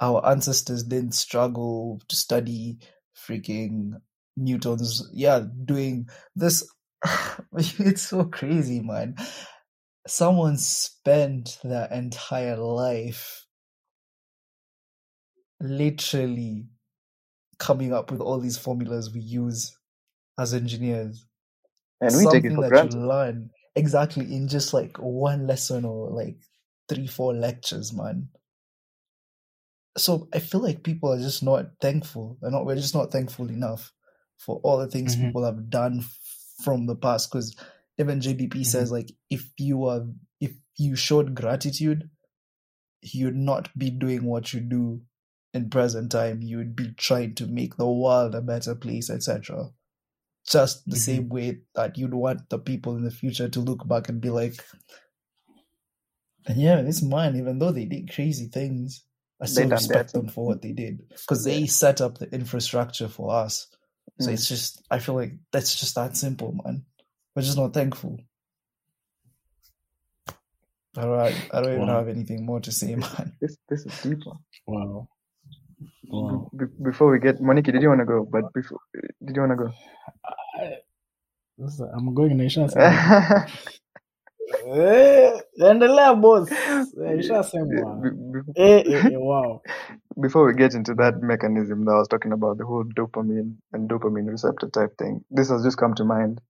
Our ancestors didn't struggle to study freaking newton's. Yeah doing this it's so crazy man someone spent their entire life literally coming up with all these formulas we use as engineers. And we take it Something for that granted. you learn exactly in just like one lesson or like three, four lectures, man. So I feel like people are just not thankful. They're not. We're just not thankful enough for all the things Mhm. people have done from the past. Because even JBP says like if you are if you showed gratitude, you'd not be doing what you do in present time. You would be trying to make the world a better place, etc. Just the Mhm. same way that you'd want the people in the future to look back and be like, yeah, this man, even though they did crazy things. I still respect them for what they did because they set up the infrastructure for us. So Mm. it's just, I feel like that's just that simple, man. We're just not thankful. All right, I don't even Wow. have anything more to say, man. This this is deeper. Wow. Wow. Be- be- before we get Monique, did you want to go? But before, did you want to go? I, this, I'm going Nisha sema. Eh, endelea boss. Nishasemwa. Be- be- Eh, eh, eh, wow. before we get into that mechanism that I was talking about, the whole dopamine and dopamine receptor type thing, this has just come to mind.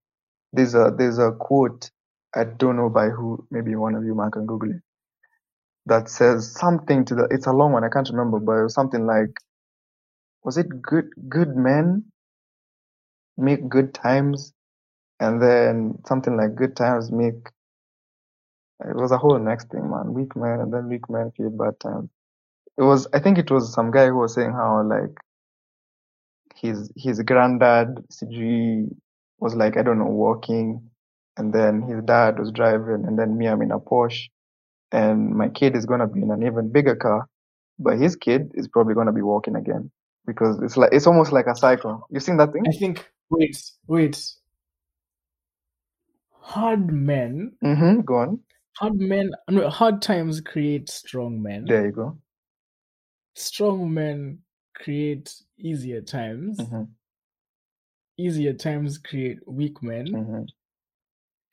There's a there's a quote I don't know by who, maybe one of you man can Google it, that says something to the. It's a long one, I can't remember, but it was something like, was it good good men make good times, and then something like good times make. It was a whole next thing, man. Weak men and then weak men create bad times. It was, I think it was some guy who was saying how like his his granddad, sijui was like, I don't know, walking, and then his dad was driving, and then me, I'm in a Porsche, and my kid is gonna be in an even bigger car, but his kid is probably gonna be walking again because it's like it's almost like a cycle. You've seen that thing? I think wait, wait. Hard men, Mm-hmm. Go on. hard men, no, hard times create strong men. There you go. Strong men create easier times. Mm-hmm. Easier times create weak men, Mm-hmm.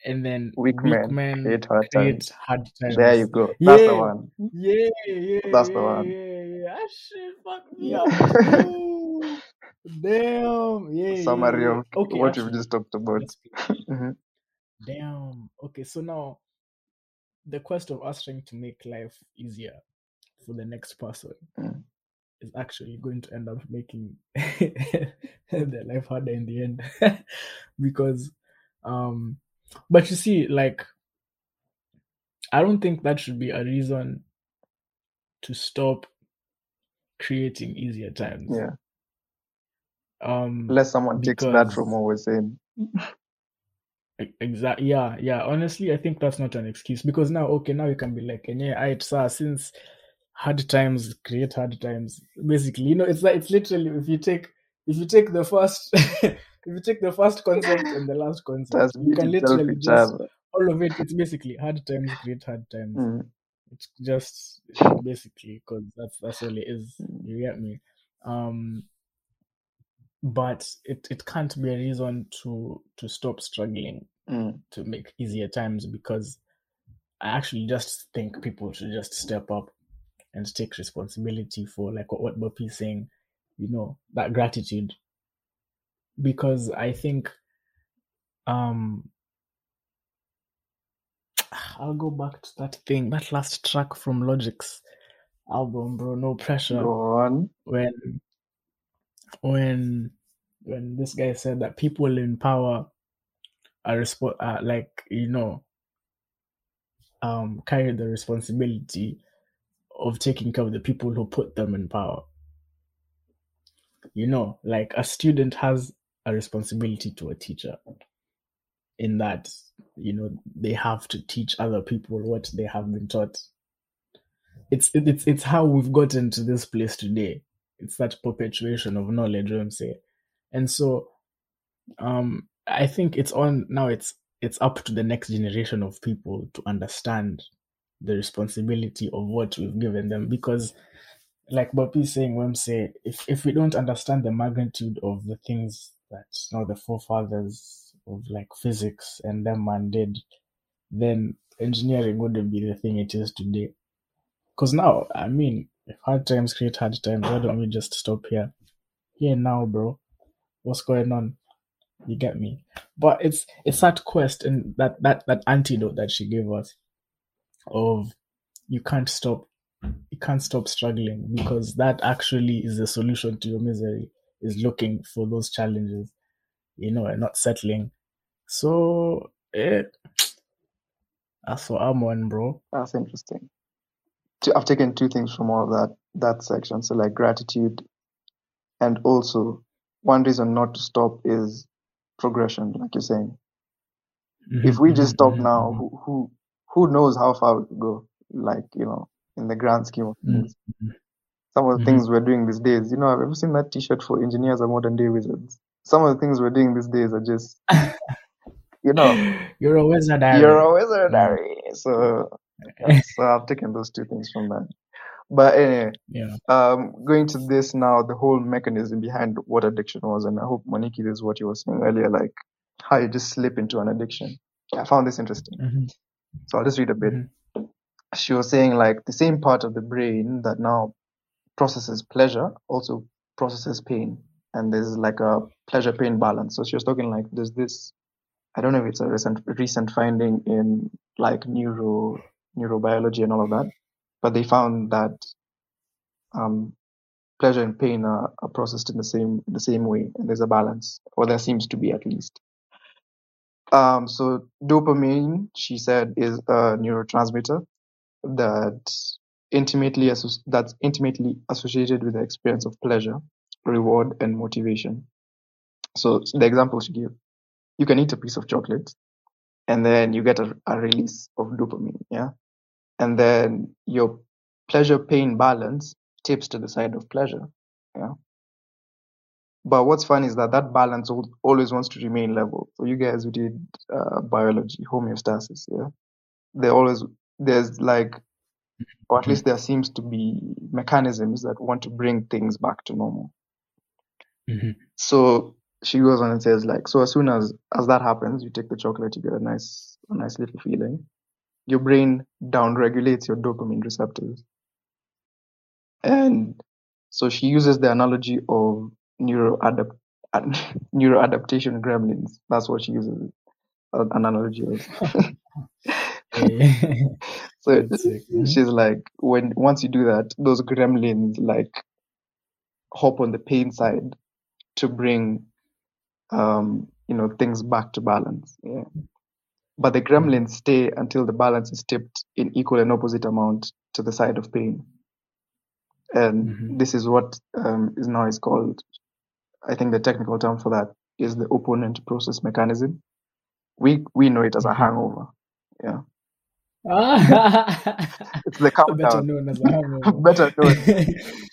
and then Weak weak, men men, create hard create times. hard times. There you go. That's the one. Yeah, yeah, That's the one. yeah, yeah. That shit fucked me up. Damn. Yeah, yeah, Summary yeah. of Okay, what you've just talked about. let's play. hmm Damn. Okay, so now the quest of us trying to make life easier for the next person Mm. Is actually going to end up making their life harder in the end. because um but you see, like I don't think that should be a reason to stop creating easier times. Yeah. Um Unless someone takes that from what we're saying. exactly yeah, yeah. Honestly, I think that's not an excuse because now okay, now you can be like, yeah, I sir, since hard times create hard times. Basically, you know, it's like it's literally if you take if you take the first if you take the first concept and the last concept, you can literally just all of it. It's basically hard times create hard times. Mm. It's just basically because that's that's all it is. You get me? Um, but it it can't be a reason to to stop struggling Mm. to make easier times because I actually just think people should just step up and take responsibility for like what, what Boppy is saying, you know, that gratitude. Because I think um I'll go back to that thing, that last track from Logic's album, bro, No Pressure. Go on. When when when this guy said that people in power are respo- uh, like, you know, um carry the responsibility of taking care of the people who put them in power. You know, like a student has a responsibility to a teacher in that, you know, they have to teach other people what they have been taught. It's it's it's how we've gotten to this place today. It's that perpetuation of knowledge, I'm saying. And so um I think it's on now it's it's up to the next generation of people to understand the responsibility of what we've given them because like Bob is saying when say if, if we don't understand the magnitude of the things that you know the forefathers of like physics and them man did, then engineering wouldn't be the thing it is today. Because now, I mean, if hard times create hard times, why don't we just stop here? Here now, bro. What's going on? You get me? But it's it's that quest and that that that antidote that she gave us of you can't stop you can't stop struggling because that actually is the solution to your misery is looking for those challenges you know and not settling so eh, that's what i'm on bro That's interesting. I've taken two things from all of that that section. So like gratitude, and also one reason not to stop is progression, like you're saying. Mm-hmm. If we just stop mm-hmm. now, mm-hmm. who who who knows how far we could go? Like you know, in the grand scheme of things. Some of the Mhm. things we're doing these days, you know, I've ever seen that T-shirt for engineers are modern day wizards. Some of the things we're doing these days are just, you know, you're a wizard you're a wizard, Harry. So, so I've taken those two things from that. But anyway, yeah um, going to this now, the whole mechanism behind what addiction was, and I hope Moniki, this is what you were saying earlier, like how you just slip into an addiction. I found this interesting. Mhm. So I'll just read a bit. Mhm. She was saying like the same part of the brain that now processes pleasure also processes pain, and there's like a pleasure pain balance. So she was talking like there's this. I don't know if it's a recent recent finding in like neuro neurobiology and all of that, but they found that um, pleasure and pain are, are processed in the same the same way, and there's a balance, or there seems to be at least. Um, so dopamine, she said, is a neurotransmitter that intimately associ- that's intimately associated with the experience of pleasure, reward, and motivation. So the example she gave you can eat a piece of chocolate and then you get a, a release of dopamine, yeah? And then your pleasure pain balance tips to the side of pleasure, yeah? But what's fun is that that balance always wants to remain level. So you guys who did uh, biology, homeostasis, yeah? There always, there's like, or at least there seems to be mechanisms that want to bring things back to normal. Mhm. So she goes on and says like, so as soon as as that happens, you take the chocolate, you get a nice a nice little feeling. Your brain down regulates your dopamine receptors, and so she uses the analogy of neuroadapt neuroadaptation gremlins. That's what she uses an analogy of. So she's like, when once you do that, those gremlins like hop on the pain side to bring, um, you know, things back to balance. Yeah. But the gremlins stay until the balance is tipped in equal and opposite amount to the side of pain. And Mhm. this is what um, is now is called. I think the technical term for that is the opponent process mechanism. We we know it as a hangover. Yeah, Ah, it's the better known as a hangover. Better known.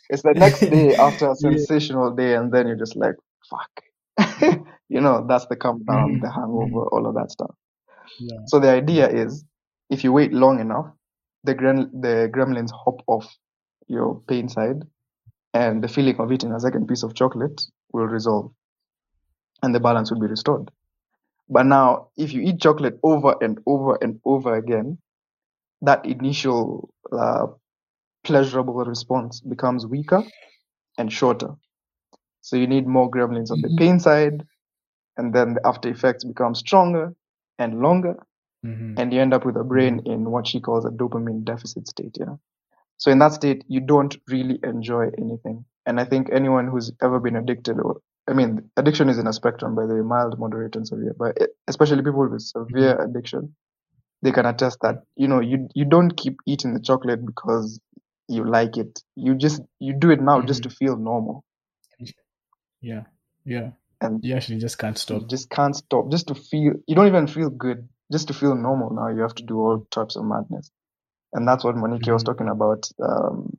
It's the next day after a sensational day, and then you're just like, fuck. you know, that's the countdown, Mhm. the hangover, all of that stuff. Yeah. So the idea is, if you wait long enough, the grem- the gremlins hop off your pain side, and the feeling of eating a second piece of chocolate will resolve, and the balance will be restored. But now, if you eat chocolate over and over and over again, that initial uh, pleasurable response becomes weaker and shorter. So you need more gremlins on the Mhm. pain side, and then the after effects become stronger and longer, Mhm. and you end up with a brain in what she calls a dopamine deficit state. Yeah. So in that state, you don't really enjoy anything. And I think anyone who's ever been addicted, or I mean, addiction is in a spectrum, by the way, mild, moderate, and severe. But it, especially people with severe addiction, they can attest that you know you you don't keep eating the chocolate because you like it. You just you do it now just to feel normal, Yeah. Yeah. and You actually just can't stop. just can't stop. Just to feel, you don't even feel good. Just to feel normal now, you have to do all types of madness, and that's what Monique was Mhm. talking about. Um,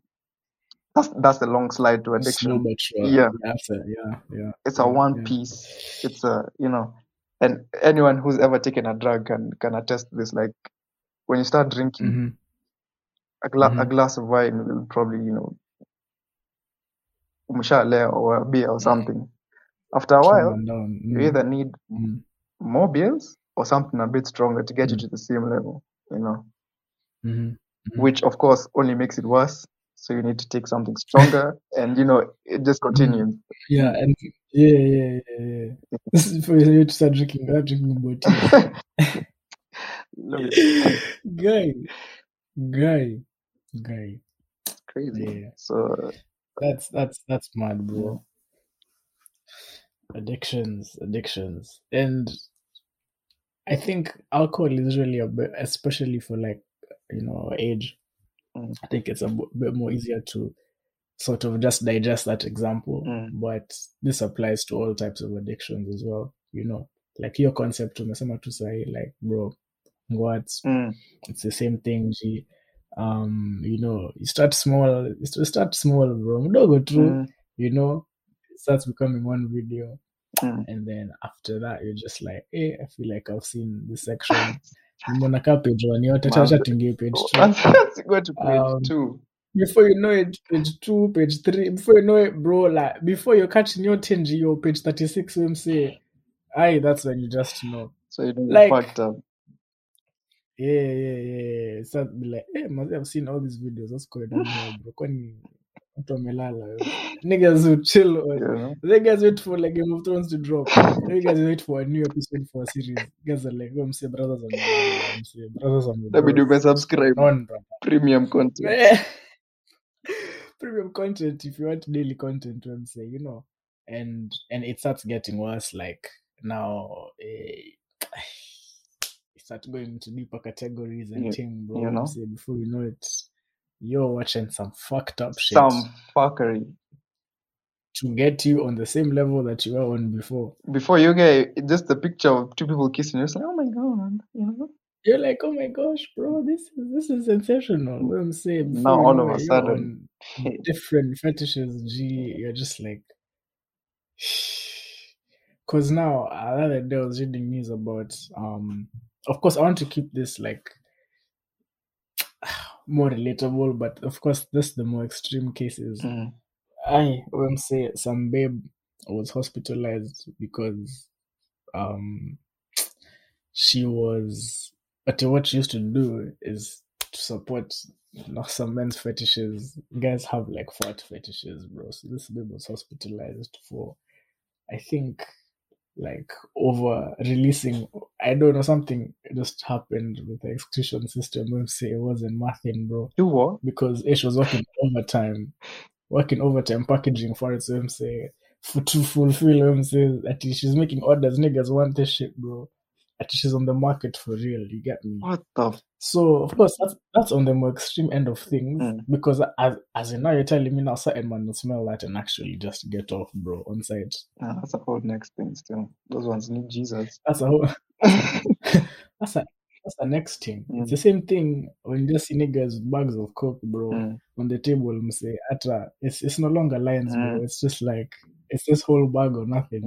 that's that's the long slide to addiction. sure. Yeah. After, yeah. Yeah. It's a one yeah. piece. It's a you know, and anyone who's ever taken a drug can can attest this. Like when you start drinking, Mhm. a, gla- a glass of wine will probably you know, or a beer or something. After a while, down. you either need Mm. more beers or something a bit stronger to get you Mm. to the same level. You know. Mhm. Mhm. which of course only makes it worse. So you need to take something stronger, and you know it just continues. Yeah, and yeah, yeah, yeah, yeah. This is for you to start drinking, start drinking it's guy, guy, guy. crazy. Yeah. So uh, That's that's that's mad, bro. Addictions, addictions, and I think alcohol is really a bit, especially for like you know age. Mm. I think it's a bit more easier to sort of just digest that example, Mm. but this applies to all types of addictions as well. You know, like your concept umesema tu sahi, like bro, what mm, it's the same thing G. um you know you start small you start small bro mdogo tu mm, you know it starts becoming one video mm. and then after that you're just like hey i feel like i've seen this section ka page one yote tacha tingie page two Once once you go to page Um, two, before you know it page two page three before you know it bro like before you're catching your 10 your page 36 when say aye that's when you just know so you know like- you're fucked up. Yeah, yeah, yeah. Start be like, hey, must have seen all these videos. What's going on bro? Watu wamelala. Niggas who chill. On- know? They guys wait for like Game of Thrones to drop. They guys wait for a new episode for a series. Guys are like, oh, mse brothers on Mse brothers on. me do my subscribe Non, premium content. Premium content if you want daily content, I'm saying, you know. And and it starts getting worse. Like now, eh, start going into deeper categories and yeah, thing, bro. you know? Say before you know it, you're watching some fucked up shit. Some fuckery. to get you on the same level that you were on before. Before you get just the picture of two people kissing, you're like, oh my god, you know. You're like, oh my gosh, bro, this is this is sensational. What I'm saying. Before Now all of a sudden, different fetishes. G, you're just like, because now uh, the other day I was reading news about um. Of course, I want to keep this like more relatable, but of course, this the more extreme cases. mm, I will say some babe was hospitalized because um she was but what she used to do is to support you know, some men's fetishes. Guys have like fat fetishes, bro. So this babe was hospitalized for I think like over releasing I don't know something just happened with the execution system. We'll say it wasn't nothing, bro you what? because Ish was working overtime, working overtime packaging for it. So I'm saying for to fulfill him say that she's making orders. Niggas want this shit, bro. That she's on the market for real. You get me? What the? So of course that's that's on the more extreme end of things Mm. because as as in now you're telling me now certain man will smell that and actually just get off, bro, on site. Nah, that's a whole next thing. Still, those ones need Jesus. That's a whole that's a that's the next thing. It's Mm. the same thing when you just see niggas with bags of coke, bro. Mm, on the table and say, Atra, it's it's no longer lines, bro. Mm. It's just like it's this whole bag or nothing.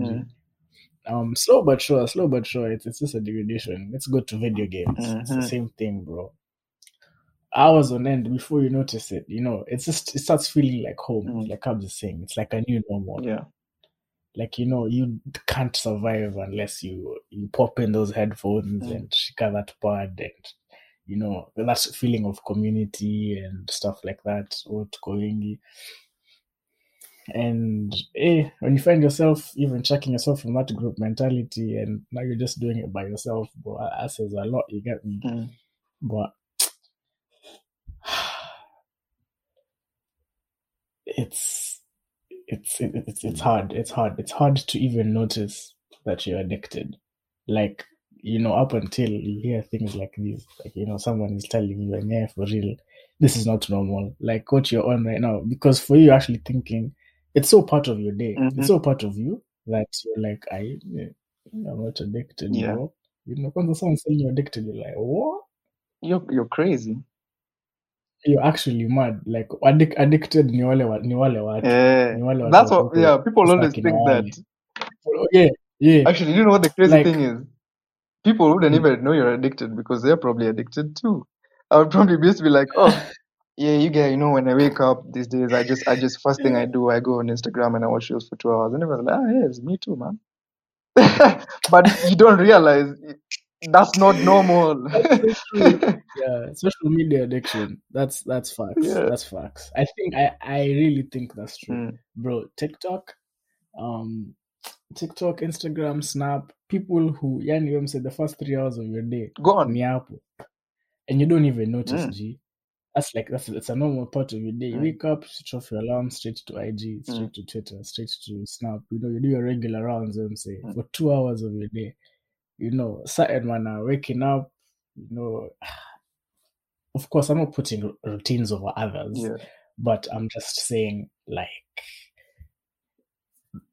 Um, slow but sure, slow but sure. It's it's just a degradation. Let's go to video games. It's the Mhm. same thing, bro. Hours on end before you notice it. You know, it's just it starts feeling like home. Mm. Like I'm just saying, it's like a new normal. yeah. Like you know, you can't survive unless you you pop in those headphones Mm. and shika that pad and you know that feeling of community and stuff like that. What going and eh, when you find yourself even checking yourself from that group mentality and now you're just doing it by yourself, bro, that says a lot, you get me? Mm. But it's it's it's it's hard. It's hard. It's hard to even notice that you're addicted. Like, you know, up until you hear things like these, like you know, someone is telling you and yeah, for real, this is not normal. Like what you're on right now. Because for you actually thinking it's so part of your day. Mhm. It's so part of you that you're like, I I'm not addicted, Yeah. bro. You know, when someone's saying you're addicted, you're like, what? You're you're crazy. You're actually mad. Like addic- addicted ni wale wa, ni wale watu. Yeah. Ni wale watu That's what. Yeah. People always think that. wale. Yeah, yeah. Actually, you know what the crazy Like- thing is? People wouldn't Mm. even know you're addicted because they're probably addicted too. I would probably just be like, oh, yeah, you get, you know, when I wake up these days, I just, I just, first thing I do, I go on Instagram and I watch reels for two hours. And everyone's like, ah, yeah, it's me too, man. but you don't realize it- that's not normal. That's so true. yeah, social media addiction. That's that's facts. Yeah. That's facts. I think I I really think that's true, Mm, bro. TikTok, um, TikTok, Instagram, Snap. People who yani you I'm the first three hours of your day Go on. and you don't even notice. Mm. G. That's like that's it's a normal part of your day. You Mm. wake up, switch off your alarm, straight to IG, straight to Twitter, straight to Snap. You know, you do your regular rounds. you know what I'm saying Mm. for two hours of your day. You know, certain man are waking up. You know, of course, I'm not putting routines over others, Yeah. but I'm just saying like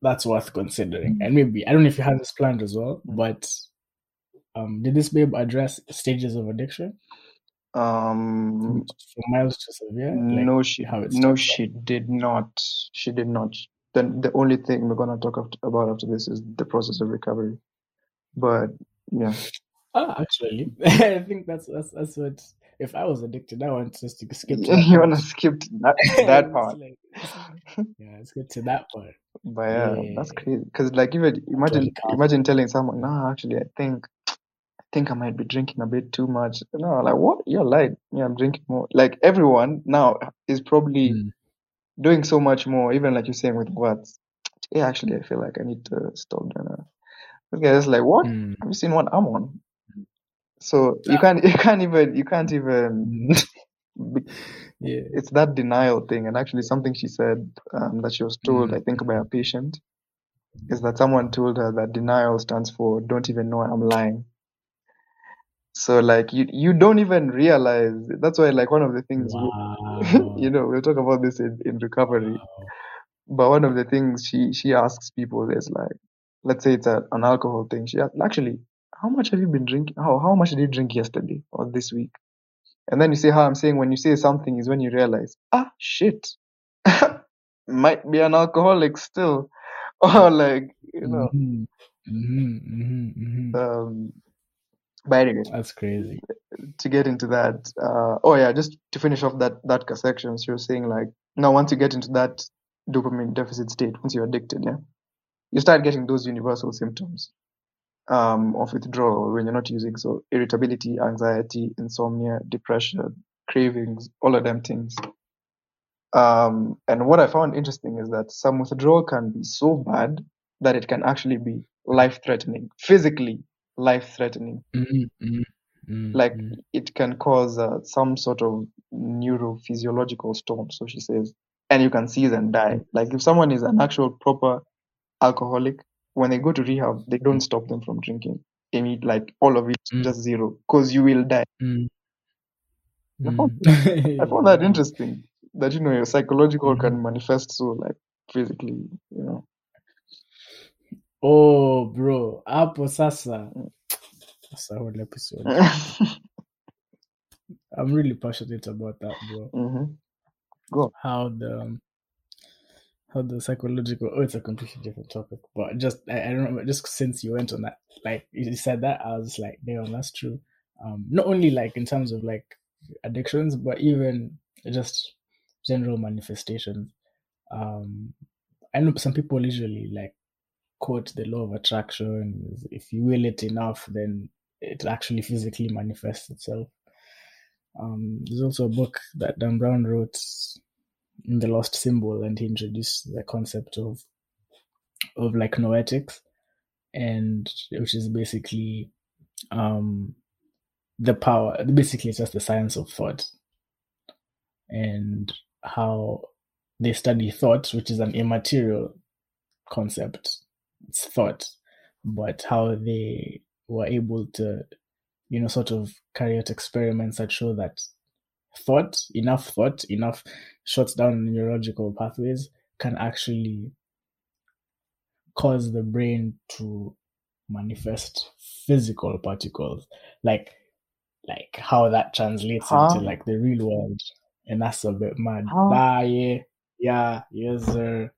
that's worth considering. And maybe I don't know if you have this planned as well, Mm. but um, did this babe address stages of addiction Um, mild to severe? Like, no, she, no, she did not. She did not. Then the only thing we're gonna talk aft- about after this is the process of recovery. But yeah, Ah, actually, I think that's that's that's what. If I was addicted, I want just to skip to that you wanna part. skip to that that part. like- yeah, let's get to that part. But yeah, that's Yeah. crazy. Because like even imagine imagine telling someone, no, actually, I think think I might be drinking a bit too much. No, like what? You're lying. Yeah, I'm drinking more. Like everyone now is probably Mm. doing so much more. Even like you're saying with what? Yeah, actually, I feel like I need to stop doing that. This guy is like, what? Mm. Have you seen what I'm on? So you can't you can't even you can't even be, yeah. it's that denial thing and actually something she said um, that she was told Mm. i think by a patient is that someone told her that denial stands for don't even know i'm lying so like you you don't even realize that's why like one of the things we- you know we'll talk about this in, in recovery Wow. But one of the things she she asks people is like, let's say it's a, an alcohol thing. She asks, actually, how much have you been drinking? How how much did you drink yesterday or this week? And then you say how I'm saying when you say something is when you realize, ah shit, might be an alcoholic still, or like you know. Mhm. Mhm, mhm, mhm. Um, but anyway, That's crazy. to get into that, uh, oh yeah, just to finish off that that section, so you're saying like, now once you get into that dopamine deficit state, once you're addicted, yeah, you start getting those universal symptoms um, of withdrawal when you're not using. So irritability, anxiety, insomnia, depression, cravings, all of them things. Um, and what I found interesting is that some withdrawal can be so bad that it can actually be life threatening, physically life threatening. Mhm, mhm, mhm, Like it can cause uh, some sort of neurophysiological storm, so she says, and you can seize and die. Like if someone is an actual proper alcoholic, when they go to rehab, they don't stop them from drinking. They meet like all of it, Mm. just zero, because you will die. Mm. I found. I found that interesting that you know your psychological can manifest so like physically, you know. Oh, bro, hapo sasa. That's a whole episode. I'm really passionate about that, bro. hmm Go. How the how the psychological oh it's a completely different topic. But just I, I don't know, just since you went on that, like you said that, I was like, damn, that's true. Um not only like in terms of like addictions, but even just general manifestations. Um I know some people usually like quote the law of attraction. If you will it enough, then it actually physically manifests itself. Um, there's also a book that Dan Brown wrote in The Lost Symbol, and he introduced the concept of of like noetics, and which is basically um, the power. Basically, it's just the science of thought, and how they study thought, which is an immaterial concept. It's thought, but how they were able to, you know, sort of carry out experiments that show that thought, enough thought, enough shuts down neurological pathways can actually cause the brain to manifest physical particles, like like how that translates Huh? into like the real world, and that's a bit mad. Huh? Ah, yeah, yeah, yes, sir.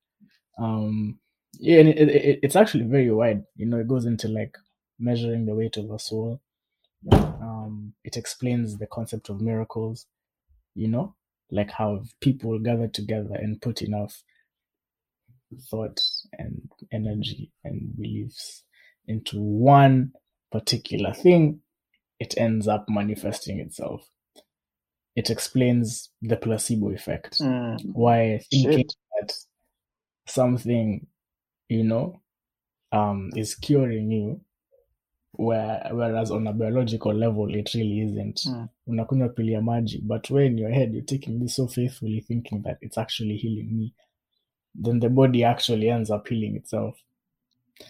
Um, yeah, and it, it, it- it's actually very wide. You know, it goes into like measuring the weight of a soul. Um, it explains the concept of miracles. You know, like how people gather together and put enough thought and energy and beliefs into one particular thing, it ends up manifesting itself. It explains the placebo effect. Mm, Why thinking shit. that something, you know, um, is curing you, where, whereas on a biological level, it really isn't. Mm. Unakunywa pili ya maji, but when in your head you're taking this so faithfully, thinking that it's actually healing me, then the body actually ends up healing itself.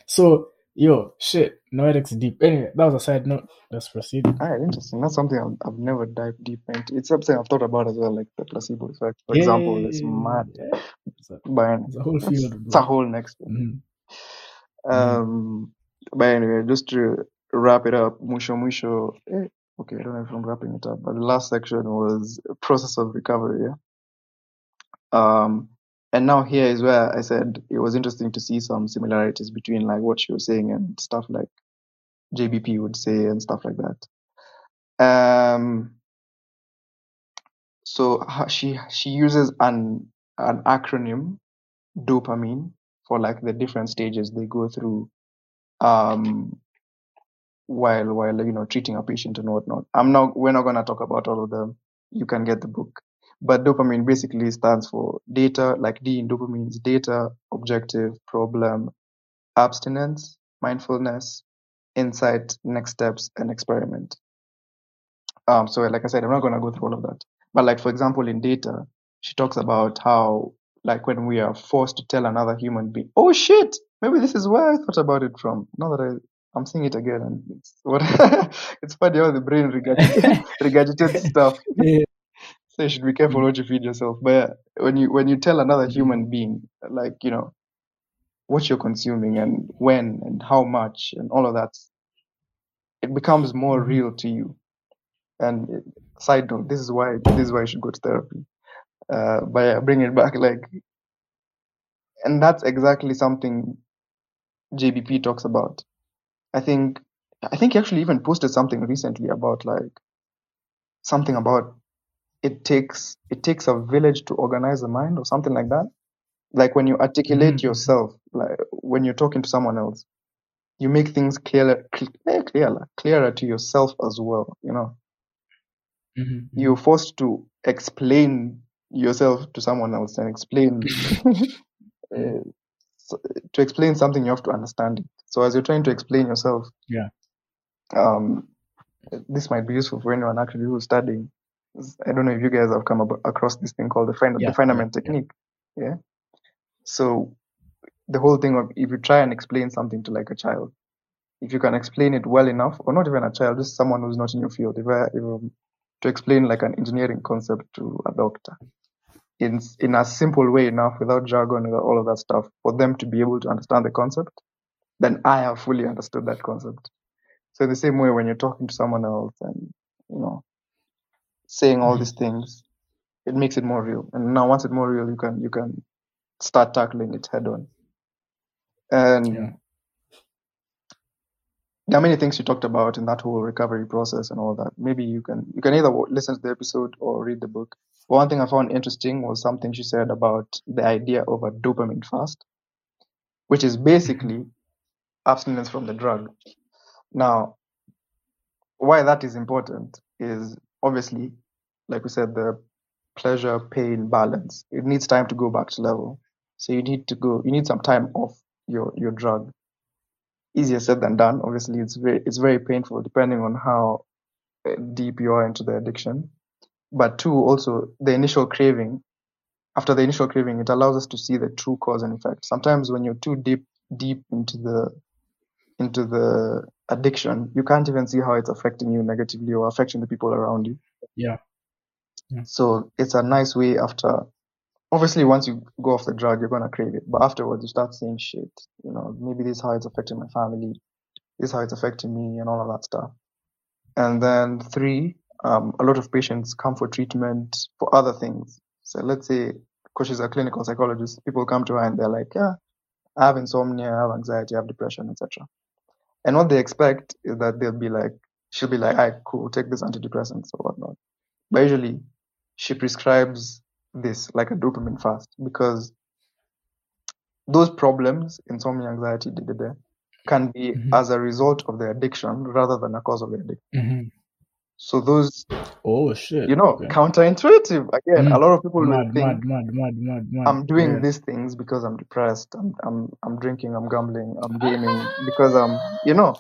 So, yo, shit, noetics deep. Anyway, that was a side note. Let's proceed. Alright, interesting. That's something I've, I've never dived deep into. It's something I've thought about as well, like the placebo effect, for example. It's mad. yeah. It's a, But it's a whole field, it's a whole next one. Mhm. Um, but anyway, just to wrap it up, Musho Musho. Eh, okay, I don't know if I'm wrapping it up, but the last section was process of recovery. Yeah? Um, and now here is where I said it was interesting to see some similarities between like what she was saying and stuff like JBP would say and stuff like that. Um, so she she uses an an acronym dopamine for like the different stages they go through um while while you know treating a patient and whatnot. I'm not we're not gonna talk about all of them. You can get the book. But dopamine basically stands for data, like D in dopamine is data, objective, problem, abstinence, mindfulness, insight, next steps, and experiment. Um, so like I said, I'm not gonna go through all of that. But like for example, in data, she talks about how like when we are forced to tell another human being, oh shit, maybe this is where I thought about it from. Now that I I'm seeing it again, and it's what it's funny how the brain regurgitates, regurgitates stuff. Yeah. So you should be careful what you feed yourself. But yeah, when you when you tell another human being like you know what you're consuming and when and how much and all of that, it becomes more Mhm. real to you. And side note, this is why this is why you should go to therapy. Uh, but bring it back, like, and that's exactly something JBP talks about. I think I think he actually even posted something recently about like something about it takes it takes a village to organize the mind or something like that. Like when you articulate Mhm. yourself, like when you're talking to someone else, you make things clearer, clearer, clearer to yourself as well. You know, Mhm. you're forced to explain yourself to someone else and explain uh, so- to explain something you have to understand it. So as you're trying to explain yourself, Yeah. um, this might be useful for anyone actually who's studying. I don't know if you guys have come ab- across this thing called the fin- Yeah, the Feynman yeah, yeah. technique. Yeah. So the whole thing of if you try and explain something to like a child, if you can explain it well enough, or not even a child, just someone who's not in your field, if, I, if um, to explain like an engineering concept to a doctor in in a simple way enough, without jargon, without all of that stuff, for them to be able to understand the concept, then I have fully understood that concept. So in the same way, when you're talking to someone else and you know saying all Mhm. these things, it makes it more real. And now once it's more real, you can you can start tackling it head on. And Yeah. there are many things you talked about in that whole recovery process and all that. Maybe you can you can either listen to the episode or read the book. One thing I found interesting was something she said about the idea of a dopamine fast, which is basically abstinence from the drug. Now, why that is important is obviously, like we said, the pleasure pain balance. It needs time to go back to level. So you need to go. You need some time off your your drug. Easier said than done. Obviously, it's very it's very painful depending on how uh, deep you are into the addiction. But two, also the initial craving. After the initial craving, it allows us to see the true cause and effect. Sometimes when you're too deep deep into the into the addiction, you can't even see how it's affecting you negatively or affecting the people around you. Yeah. So it's a nice way after. Obviously, once you go off the drug, you're gonna crave it, but afterwards you start saying shit. You know, maybe this is how it's affecting my family. This is how it's affecting me, and all of that stuff. And then three, um, a lot of patients come for treatment for other things. So let's say, because she's a clinical psychologist, people come to her and they're like, yeah, I have insomnia, I have anxiety, I have depression, etc. And what they expect is that they'll be like, she'll be like, all right, cool, take this antidepressants or whatnot. But usually she prescribes this like a dopamine fast because those problems, insomnia, anxiety, da, da, da, can be Mhm. as a result of the addiction rather than a cause of the addiction. Mhm. So those, Oh shit. you know, Okay. counterintuitive. Again, a Mm. lot of people Mad, think mad, mad, mad, mad, mad. I'm doing Yeah. these things because I'm depressed. I'm I'm I'm drinking. I'm gambling. I'm gaming because I'm you know.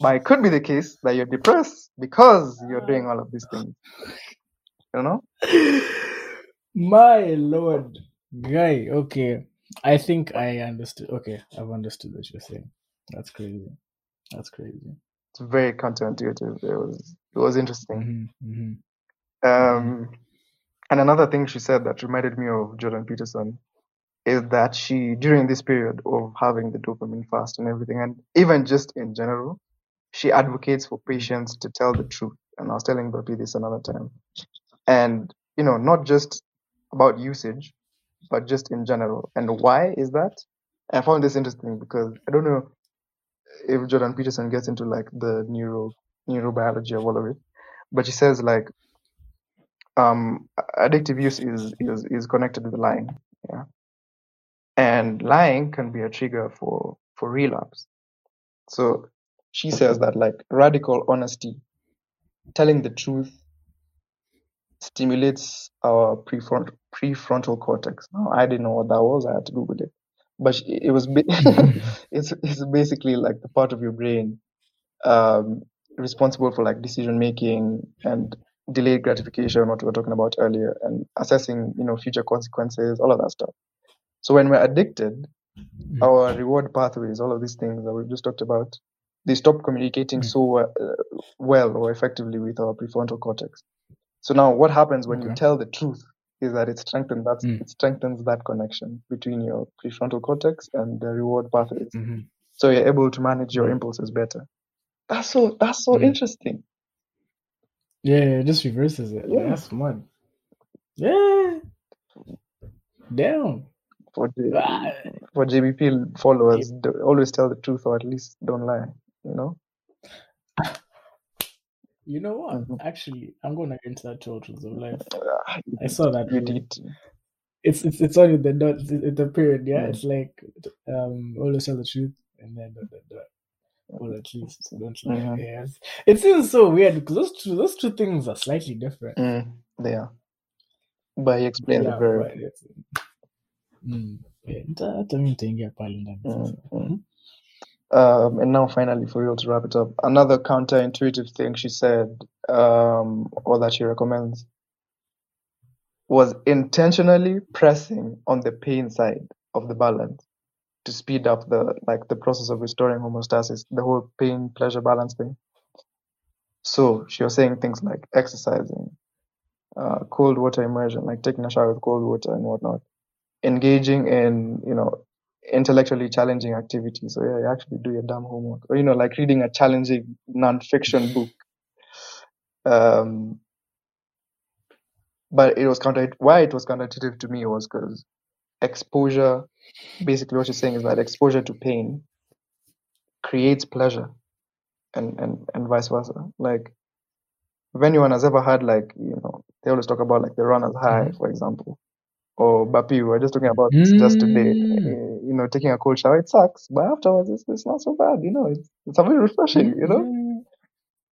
But it could be the case that you're depressed because you're doing all of these things. You know. My lord, guy. Okay, I think I understood. Okay, I've understood what you're saying. That's crazy. That's crazy. It's very counterintuitive. It was it was interesting. hmm hmm Um, and another thing she said that reminded me of Jordan Peterson is that she during this period of having the dopamine fast and everything, and even just in general, she advocates for patients to tell the truth. And I was telling Bapi this another time. And, you know, not just about usage, but just in general. And why is that? I found this interesting because I don't know if Jordan Peterson gets into like the neuro neurobiology of all of it, but she says like um addictive use is is is connected with lying. Yeah. And lying can be a trigger for for relapse. So she says that like radical honesty, telling the truth stimulates our prefrontal prefrontal cortex. Now, I didn't know what that was. I had to Google it, but it was it's it's basically like the part of your brain um, responsible for like decision making and delayed gratification, what we were talking about earlier, and assessing you know future consequences, all of that stuff. So when we're addicted, Mm. our reward pathways, all of these things that we've just talked about, they stop communicating Mm. so uh, well or effectively with our prefrontal cortex. So now, what happens when you tell the truth is that it strengthens that Mm. it strengthens that connection between your prefrontal cortex and the reward pathways. hmm So you're able to manage your Mm. impulses better. That's so that's so Mm. interesting. Yeah, it just reverses it. Yeah. That's smart. Yeah. Damn. For J, Ah. for JBP followers, do- always tell the truth or at least don't lie. You know. You know what? Mhm. Actually, I'm gonna get into that children's of life. Ah, I saw that. You did. It's it's it's only the dot it's the period. Yeah, Mm. it's like um always tell the truth and then dot dot dot. Or at least don't. Mhm. Yes. It seems so weird because those two those two things are slightly different. Mm, they are. But he explains Yeah, it very it's, mm, yeah, hata- hata mi nitaingia pale ndani Mm, mm. Mhm. Um, and now, finally, for real, to wrap it up, another counterintuitive thing she said, um, or that she recommends, was intentionally pressing on the pain side of the balance to speed up the like the process of restoring homeostasis, the whole pain pleasure balance thing. So she was saying things like exercising, uh, cold water immersion, like taking a shower with cold water and whatnot, engaging in you know intellectually challenging activities. So yeah, you actually do your damn homework, or you know, like reading a challenging non-fiction book. Um, but it was counter. Why it was counterintuitive to me was because exposure. Basically, what she's saying is that exposure to pain creates pleasure, and and and vice versa. Like if anyone has ever had like you know they always talk about like the runner's high, Mhm. for example, or Bapi. We were just talking about this just today. Mm. eh, You know, taking a cold shower, it sucks, but afterwards it's, it's not so bad. You know, it's it's a very refreshing. You know,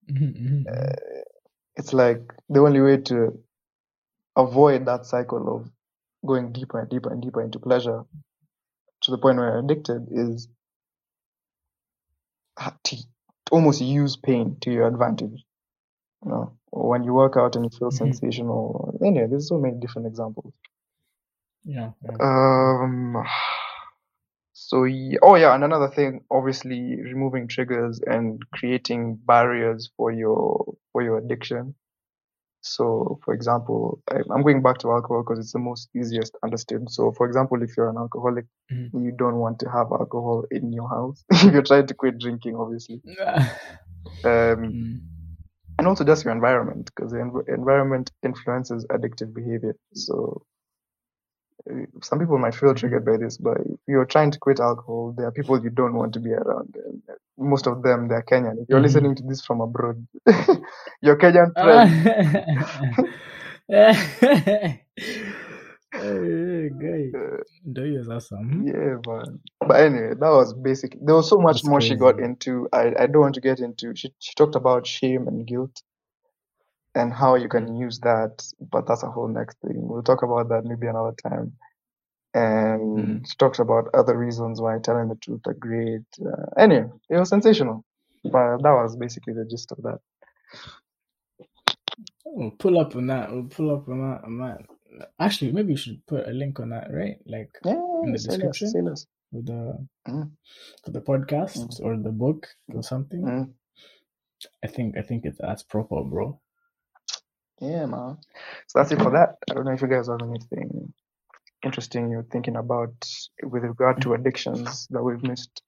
mhm. it's like the only way to avoid that cycle of going deeper and deeper and deeper into pleasure to the point where you're addicted is to almost use pain to your advantage. You know, or when you work out and you feel Mhm. sensational. Anyway, there's so many different examples. Yeah. yeah. Um. So yeah, oh yeah, and another thing, obviously removing triggers and creating barriers for your for your addiction. So, for example, I- I'm going back to alcohol because it's the most easiest understood. So, for example, if you're an alcoholic, Mhm. you don't want to have alcohol in your house. if you're trying to quit drinking, obviously. Um, Mm. and also just your environment because the env- environment influences addictive behavior. So, uh, some people might feel triggered by this, but if you're trying to quit alcohol, there are people you don't want to be around. And most of them, they're Kenyan. If you're Mhm. listening to this from abroad, your Kenyan friends. Hey, guy. Uh, Ndio hiyo sasa. mhm. yeah, man. But anyway, that was basic. There was so much That's more she got into. I, I don't want to get into. She she talked about shame and guilt and how you can use that, but that's a whole next thing. We'll talk about that maybe another time. And Mhm. talks about other reasons why telling the truth are great. Uh, anyway, it was sensational. But that was basically the gist of that. We'll pull up on that. We'll pull up on that. On that. Actually, maybe you should put a link on that, right? Like Yeah, in the description less. for the Mm. for the podcast or the book or something. Mm. I think I think it's that's proper, bro. Yeah, man. So that's it for that. I don't know if you guys have anything interesting you're thinking about with regard to addictions that we've missed.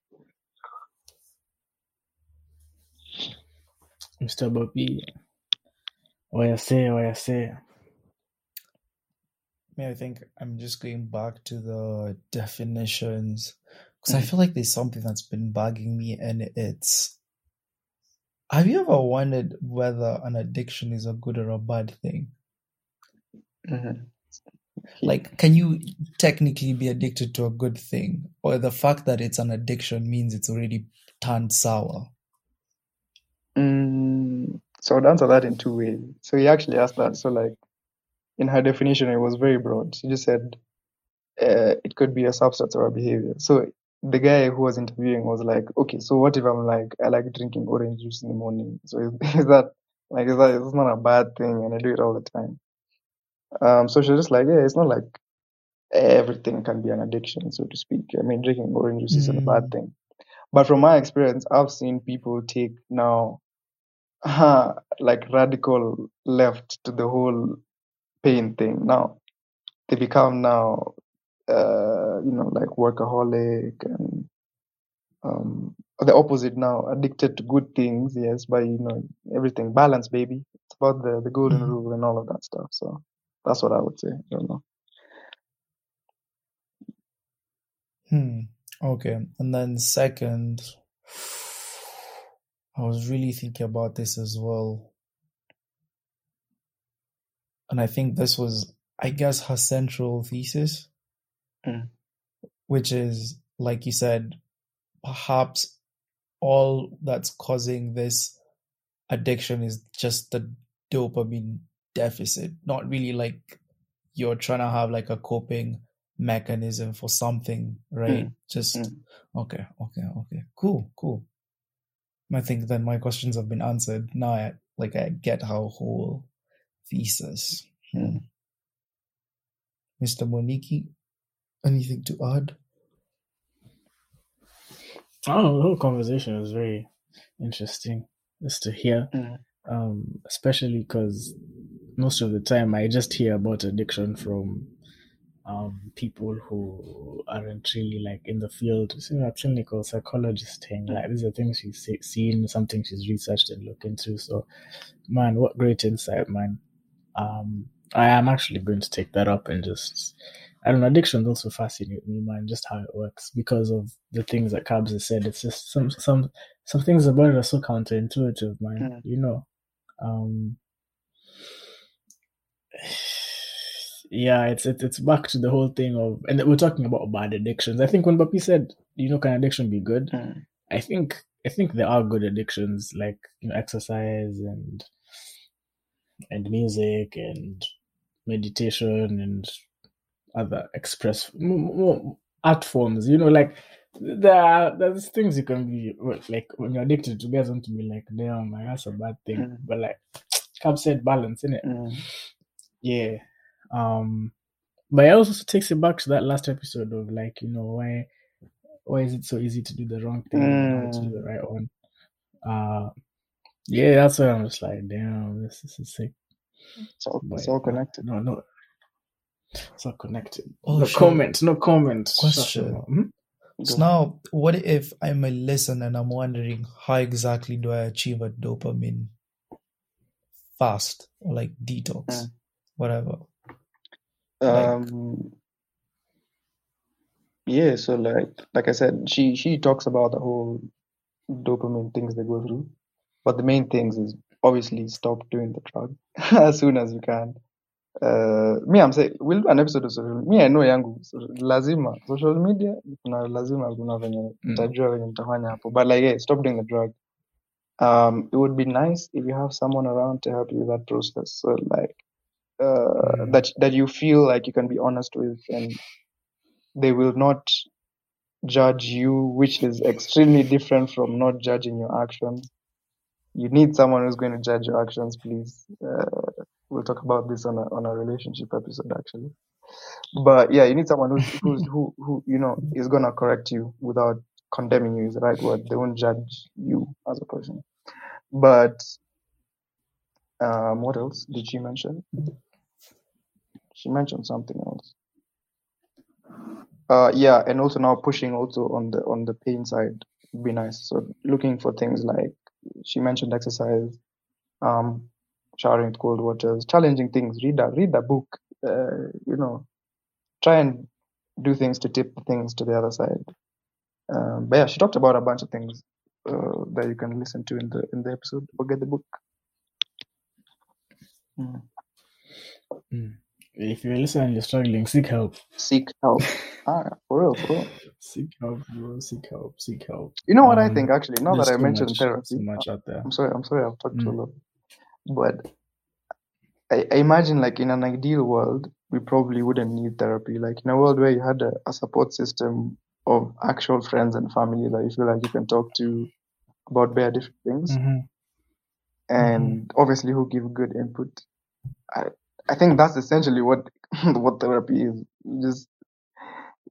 Mr. Bobby. What you say? What you say? Yeah, I think I'm just going back to the definitions because I Mhm. feel like there's something that's been bugging me, and it's have you ever wondered whether an addiction is a good or a bad thing? Mm-hmm. Like, can you technically be addicted to a good thing, or the fact that it's an addiction means it's already turned sour? Mm, so I'd answer that in two ways. So he actually asked that. So like in her definition, it was very broad. She just said uh, it could be a substance or a behavior. So the guy who was interviewing was like, okay, so what if I'm like I like drinking orange juice in the morning? So is, is that like is that it's not a bad thing and I do it all the time? Um, so she's just like, yeah, it's not like everything can be an addiction, so to speak. I mean, drinking orange juice isn't a bad Mm. thing. But from my experience, I've seen people take now like radical left to the whole pain thing. Now, they become now, uh, you know, like workaholic and um, the opposite now, addicted to good things. Yes, by you know everything balance, baby. It's about the the golden Mhm. rule and all of that stuff. So that's what I would say. I don't know. Hmm. Okay. And then second, I was really thinking about this as well. And I think this was, I guess, her central thesis, Mm. which is, like you said, perhaps all that's causing this addiction is just the dopamine deficit, not really like you're trying to have like a coping mechanism for something, right? Just Mm. okay, okay, okay, cool, cool. I think then my questions have been answered. Now I like I get how whole thesis. Hmm. Mr. Moniki, anything to add? i Oh, the whole conversation was very interesting just to hear, Mm. um, especially because most of the time I just hear about addiction from um, people who aren't really like in the field. Know, a clinical psychologist thing. Like these are things she's seen, something she's researched and looked into. So, man, what great insight, man. Um, I am actually going to take that up and just. I don't know. Addictions also fascinate me, man. Just how it works because of the things that Cabs has said. It's just some some some things about it are so counterintuitive, man. Mm. You know. Um, yeah, it's it's it's back to the whole thing of, and we're talking about bad addictions. I think when Papi said, you know, can addiction be good? Mm. I think I think there are good addictions like you know exercise and and music and meditation and other express art forms. You know, like there are there's things you can be like when you're addicted to guys want to be like, damn, that's a bad thing. Mm. But like, Cap said, balance in it. Mm. Yeah. Um but it also takes it back to that last episode of like, you know, why why is it so easy to do the wrong thing and not to do the right one? Uh yeah, that's why I'm just like, damn, this, this is sick. It's all, But it's all connected. No, no. It's all connected. Oh, no sure. comment, no comment. Question. Hmm? So now, what if I'm a listener and I'm wondering how exactly do I achieve a dopamine fast or like detox, Mm. Whatever? Um, yeah, so like like I said, she she talks about the whole dopamine things they go through, but the main things is obviously stop doing the drug as soon as you can. Uh, me I'm saying we'll do an episode of social me I know yangu lazima social media kuna lazima kuna venye Mm. nitajua venye nitafanya hapo but like yeah, stop doing the drug um it would be nice if you have someone around to help you with that process so like uh Mm. that that you feel like you can be honest with and they will not judge you which is extremely different from not judging your actions you need someone who's going to judge your actions please. Uh, we'll talk about this on a on a relationship episode actually. But yeah you need someone who's, who's who who you know is going to correct you without condemning you is the right word. They won't judge you as a person. But um what else did she mention she mentioned something else. Uh yeah and also now pushing also on the on the pain side would be nice. So looking for things like she mentioned exercise um showering with cold waters challenging things. Read a read a book uh, you know. Try and do things to tip things to the other side. Um, but yeah she talked about a bunch of things uh, that you can listen to in the in the episode. Or get the book. Mm. Mm. If you're listening and you're struggling, seek help. seek help ah for real for real Seek help, bro. Seek help. Seek help. you know what i Um, think actually now that i mentioned much, therapy much out there. I'm sorry, I'm sorry, I've talked too Mm. long. But I, I imagine, like, in an ideal world, we probably wouldn't need therapy. Like, in a world where you had a, a support system of actual friends and family that you feel like you can talk to about bare different things, Mhm. and obviously who give good input. I, I think that's essentially what what therapy is. You just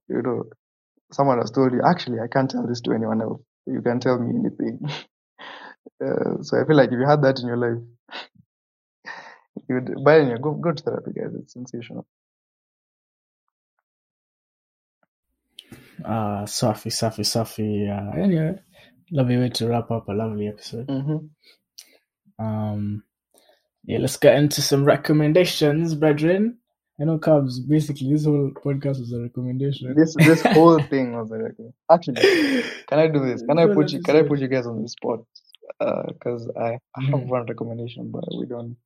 you know, someone has told you, actually, I can't tell this to anyone else. You can tell me anything. uh, so I feel like if you had that in your life, you'd. But anyway, go go to therapy, guys. It's sensational. Uh, safi, safi, safi. Uh, anyway, lovely way to wrap up a lovely episode. Mm-hmm. Um, yeah, let's get into some recommendations, brethren. I know, Cubs. Basically, this whole podcast was a recommendation. This this whole thing was a record. Actually, can I do this? Can I put you? Can I put you guys on the spot? Because I, I have Mhm. one recommendation, but we don't.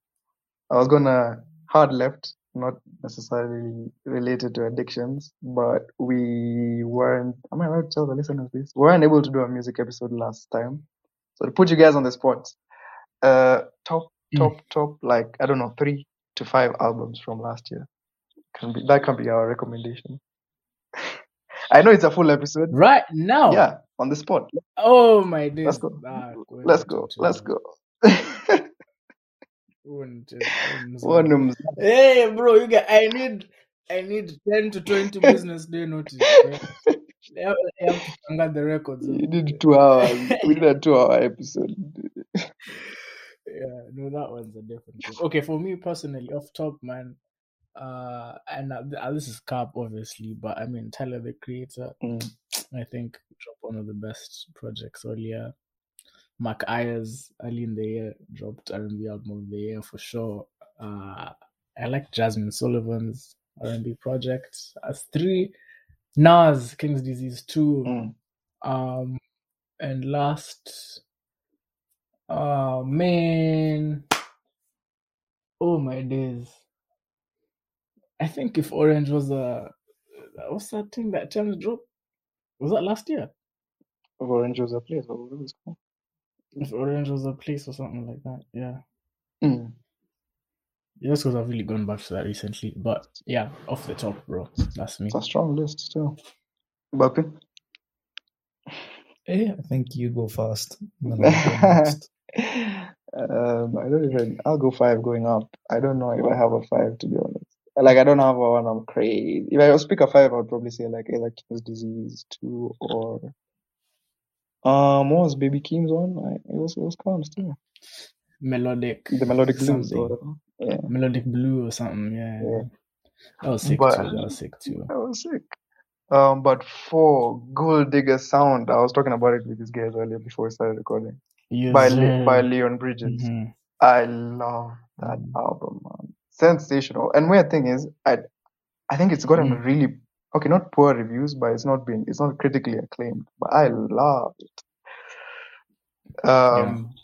I was gonna hard left, not necessarily related to addictions, but we weren't. Am I allowed to tell the listeners this? We weren't able to do a music episode last time, so to put you guys on the spot, uh, top, Mm. top, top, like I don't know, three to five albums from last year. Can be that can be our recommendation. I know it's a full episode. Right now. Yeah, on the spot. Oh my days. Let's go. Ah, Let's go. Let's go. Two, two. Hey, bro, you get. I need. I need ten to twenty business day notice. I have to the records. you did two hours. We did a two-hour episode. Yeah, no, that one's a different thing. Okay, for me personally, off top, man, uh, and uh, uh, this is Cap, obviously, but I mean, Tyler the Creator, Mm. I think, dropped one of the best projects earlier. Mark Ayers, early in the year, dropped R&B album of the year for sure. Uh, I like Jazmine Sullivan's R&B project. As three, Nas, King's Disease 2, Mm. um, and last, oh man, oh my days. I think if Orange was a, what's that thing that Tems dropped? Was that last year? If Orange was a place. What was it called? If Orange was a place or something like that, yeah. Mm. Just because I've really gone back to that recently, but yeah, off the top, bro, that's me. It's a strong list still. Bapi? Yeah, I think you go first. Go um, I don't even. I'll go five going up. I don't know if I have a five to be honest. Like I don't have a one. I'm crazy. If I was pick a five, I would probably say like either King's Disease two or um, what was Baby Keem's one? I, it was it was calm still. Melodic, The melodic blues or. Yeah, Melodic Blue or something, yeah. Yeah. That was sick But- too. That was sick too. that was sick. Um, but for Gold Digger Sound, I was talking about it with these guys earlier before we started recording. Yes, by. Le- by Leon Bridges. Mhm. I love that Mm. album, man. Sensational. And weird thing is, I I think it's gotten Mm. really okay, not poor reviews, but it's not been it's not critically acclaimed. But I love it. Um,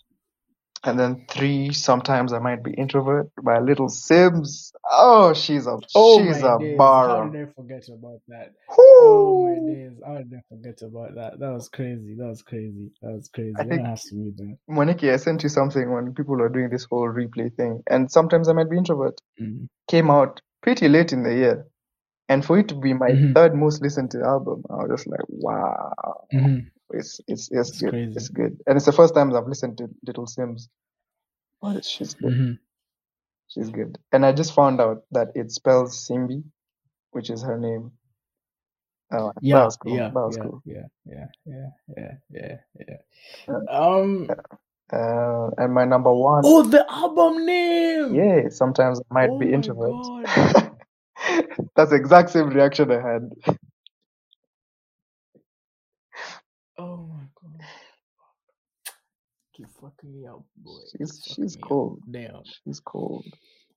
and then three, sometimes I might be introvert by Little Simz. Oh, she's a Oh she's a days! How bar. did I forget about that? Oh my days! How did I forget about that? That was crazy. That was crazy. That was crazy. I That think- has to be there. Monique, I sent you something when people are doing this whole replay thing, and sometimes I might be introvert. Mm. Came out pretty late in the year, and for it to be my Mhm. third most listened to album, I was just like, wow, Mhm. It's it's it's, It's good, crazy. it's good, and it's the first time I've listened to Little Simz, but she's good, Mhm. she's good, and I just found out that it spells Simbi, which is her name. Oh, Yeah, cool. yeah, yeah, cool. yeah, yeah, yeah, yeah, yeah, yeah. Um. Uh, and my number one, Oh, the album name. yeah, sometimes I might Oh be introvert. That's the exact same reaction I had. Oh my god. Keep fucking me up, boy. She's Keep she's me up. cold. Damn. She's cold.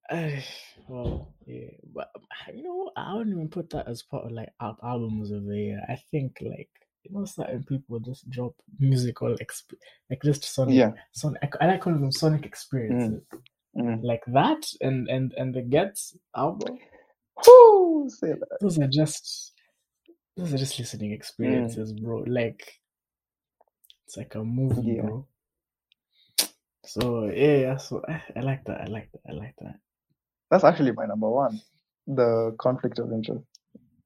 Eh, well, yeah, but you know, I wouldn't even put that as part of like al- albums of the year. I think like you know, certain people just drop musical exp- like just sonic, Yeah. sonic. I, like calling them sonic experiences, Mm. like that, and and and the Gets album. Woo! Say that. Those are just those are just listening experiences, bro. Like it's like a movie, Yeah. bro. So yeah, so I, I like that. I like that. I like that. That's actually my number one. The conflict of interest.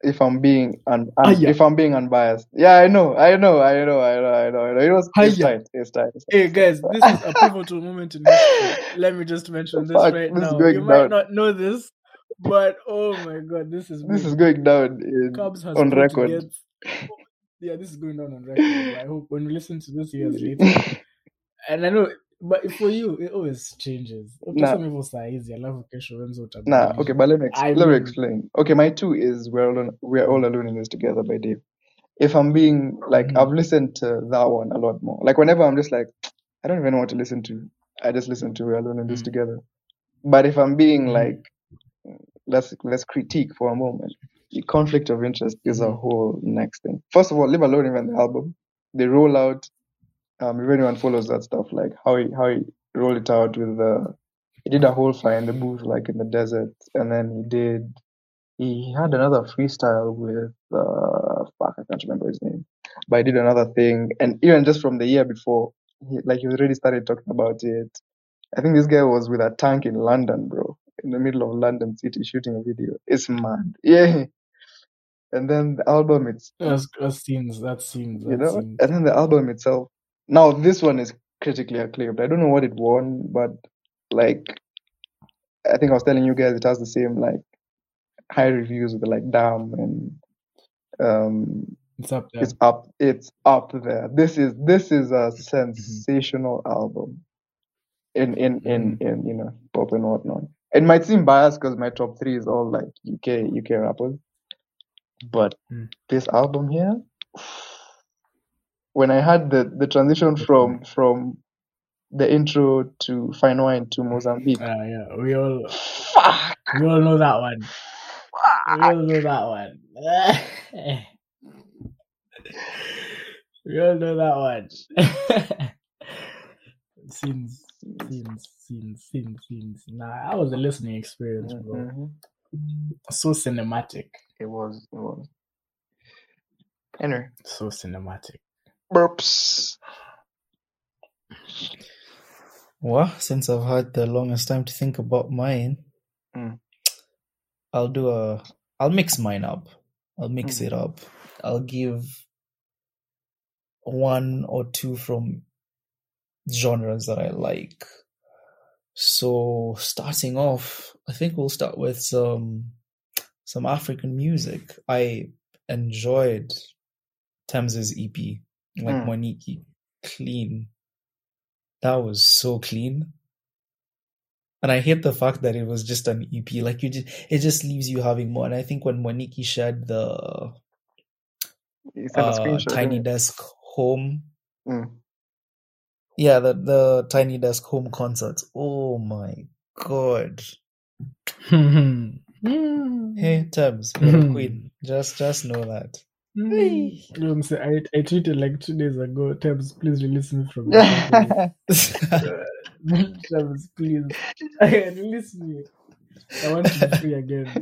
If I'm being un, un- Ah, if I'm being unbiased. Yeah, I know, I know, I know, I know, I know, I know. It was Ah, it's tight. It's tight. It's Hey guys, this is a pivotal moment in history. Let me just mention this Fuck, right this is now. You might not know this, but oh my god, this is This big. is going down in, on record. Yeah, this is going down on record. I hope when we listen to this years later, and I know, but for you, it always changes. Okay, Nah. some people say easy. Alafu kesho wenza Nah, okay, but let me ex- I let me explain. Okay, my two is we're alone, we're all alone in this together by Dave. if I'm being like, Mhm. I've listened to that one a lot more. Like whenever I'm just like, I don't even know what to listen to. I just listen to we're Alone in This Mm. Together. But if I'm being Mhm. like, let's let's critique for a moment. The conflict of interest is a Mhm. whole next thing. First of all, leave alone even the album. They roll out. Um, if anyone follows that stuff, like how he how he rolled it out with the, he did a whole fly in the booth like in the desert, and then he did. He had another freestyle with uh, fuck, I can't remember his name, but he did another thing, and even just from the year before, he, like he already started talking about it. I think this guy was with a tank in London, bro, in the middle of London city shooting a video. It's mad, yeah. And then the album, it's That's, that's scenes. That's scenes. you know, scenes. and then the album itself. Now this one is critically acclaimed. I don't know what it won, but like I think I was telling you guys, it has the same like high reviews with like Damn and um It's up there. it's up it's up there. This is this is a sensational album in in in in you know pop and whatnot. It might seem biased because my top three is all like UK UK rappers, but Mm. this album here, when I had the the transition from from the intro to Fine Wine to Mozambique, Ah, yeah, we all fuck, we all know that one. We all know that one. we all know that one. scenes, scenes, scenes, scenes, scenes. Nah, that was a listening experience, bro. Mhm. So cinematic. it was it was. Anyway, So cinematic. burps. Well, since I've had the longest time to think about mine, Mm. I'll do a. I'll mix mine up. I'll mix Mm. it up. I'll give one or two from genres that I like. So starting off, I think we'll start with some some African music. I enjoyed Tems's EP, like Mm. Moniki, clean. That was so clean. And I hate the fact that it was just an EP. Like you just, it just leaves you having more. And I think when Moniki shared the You sent a uh. Tiny Desk Home. Mm. Yeah, the the Tiny Desk Home concerts. Oh my god! Hey hmm. Tems, queen. Just just know that. Hmm. You I'm? I, I tweeted like two days ago, Tabs, please release me from the Tabs, please. release me. I want to be free again.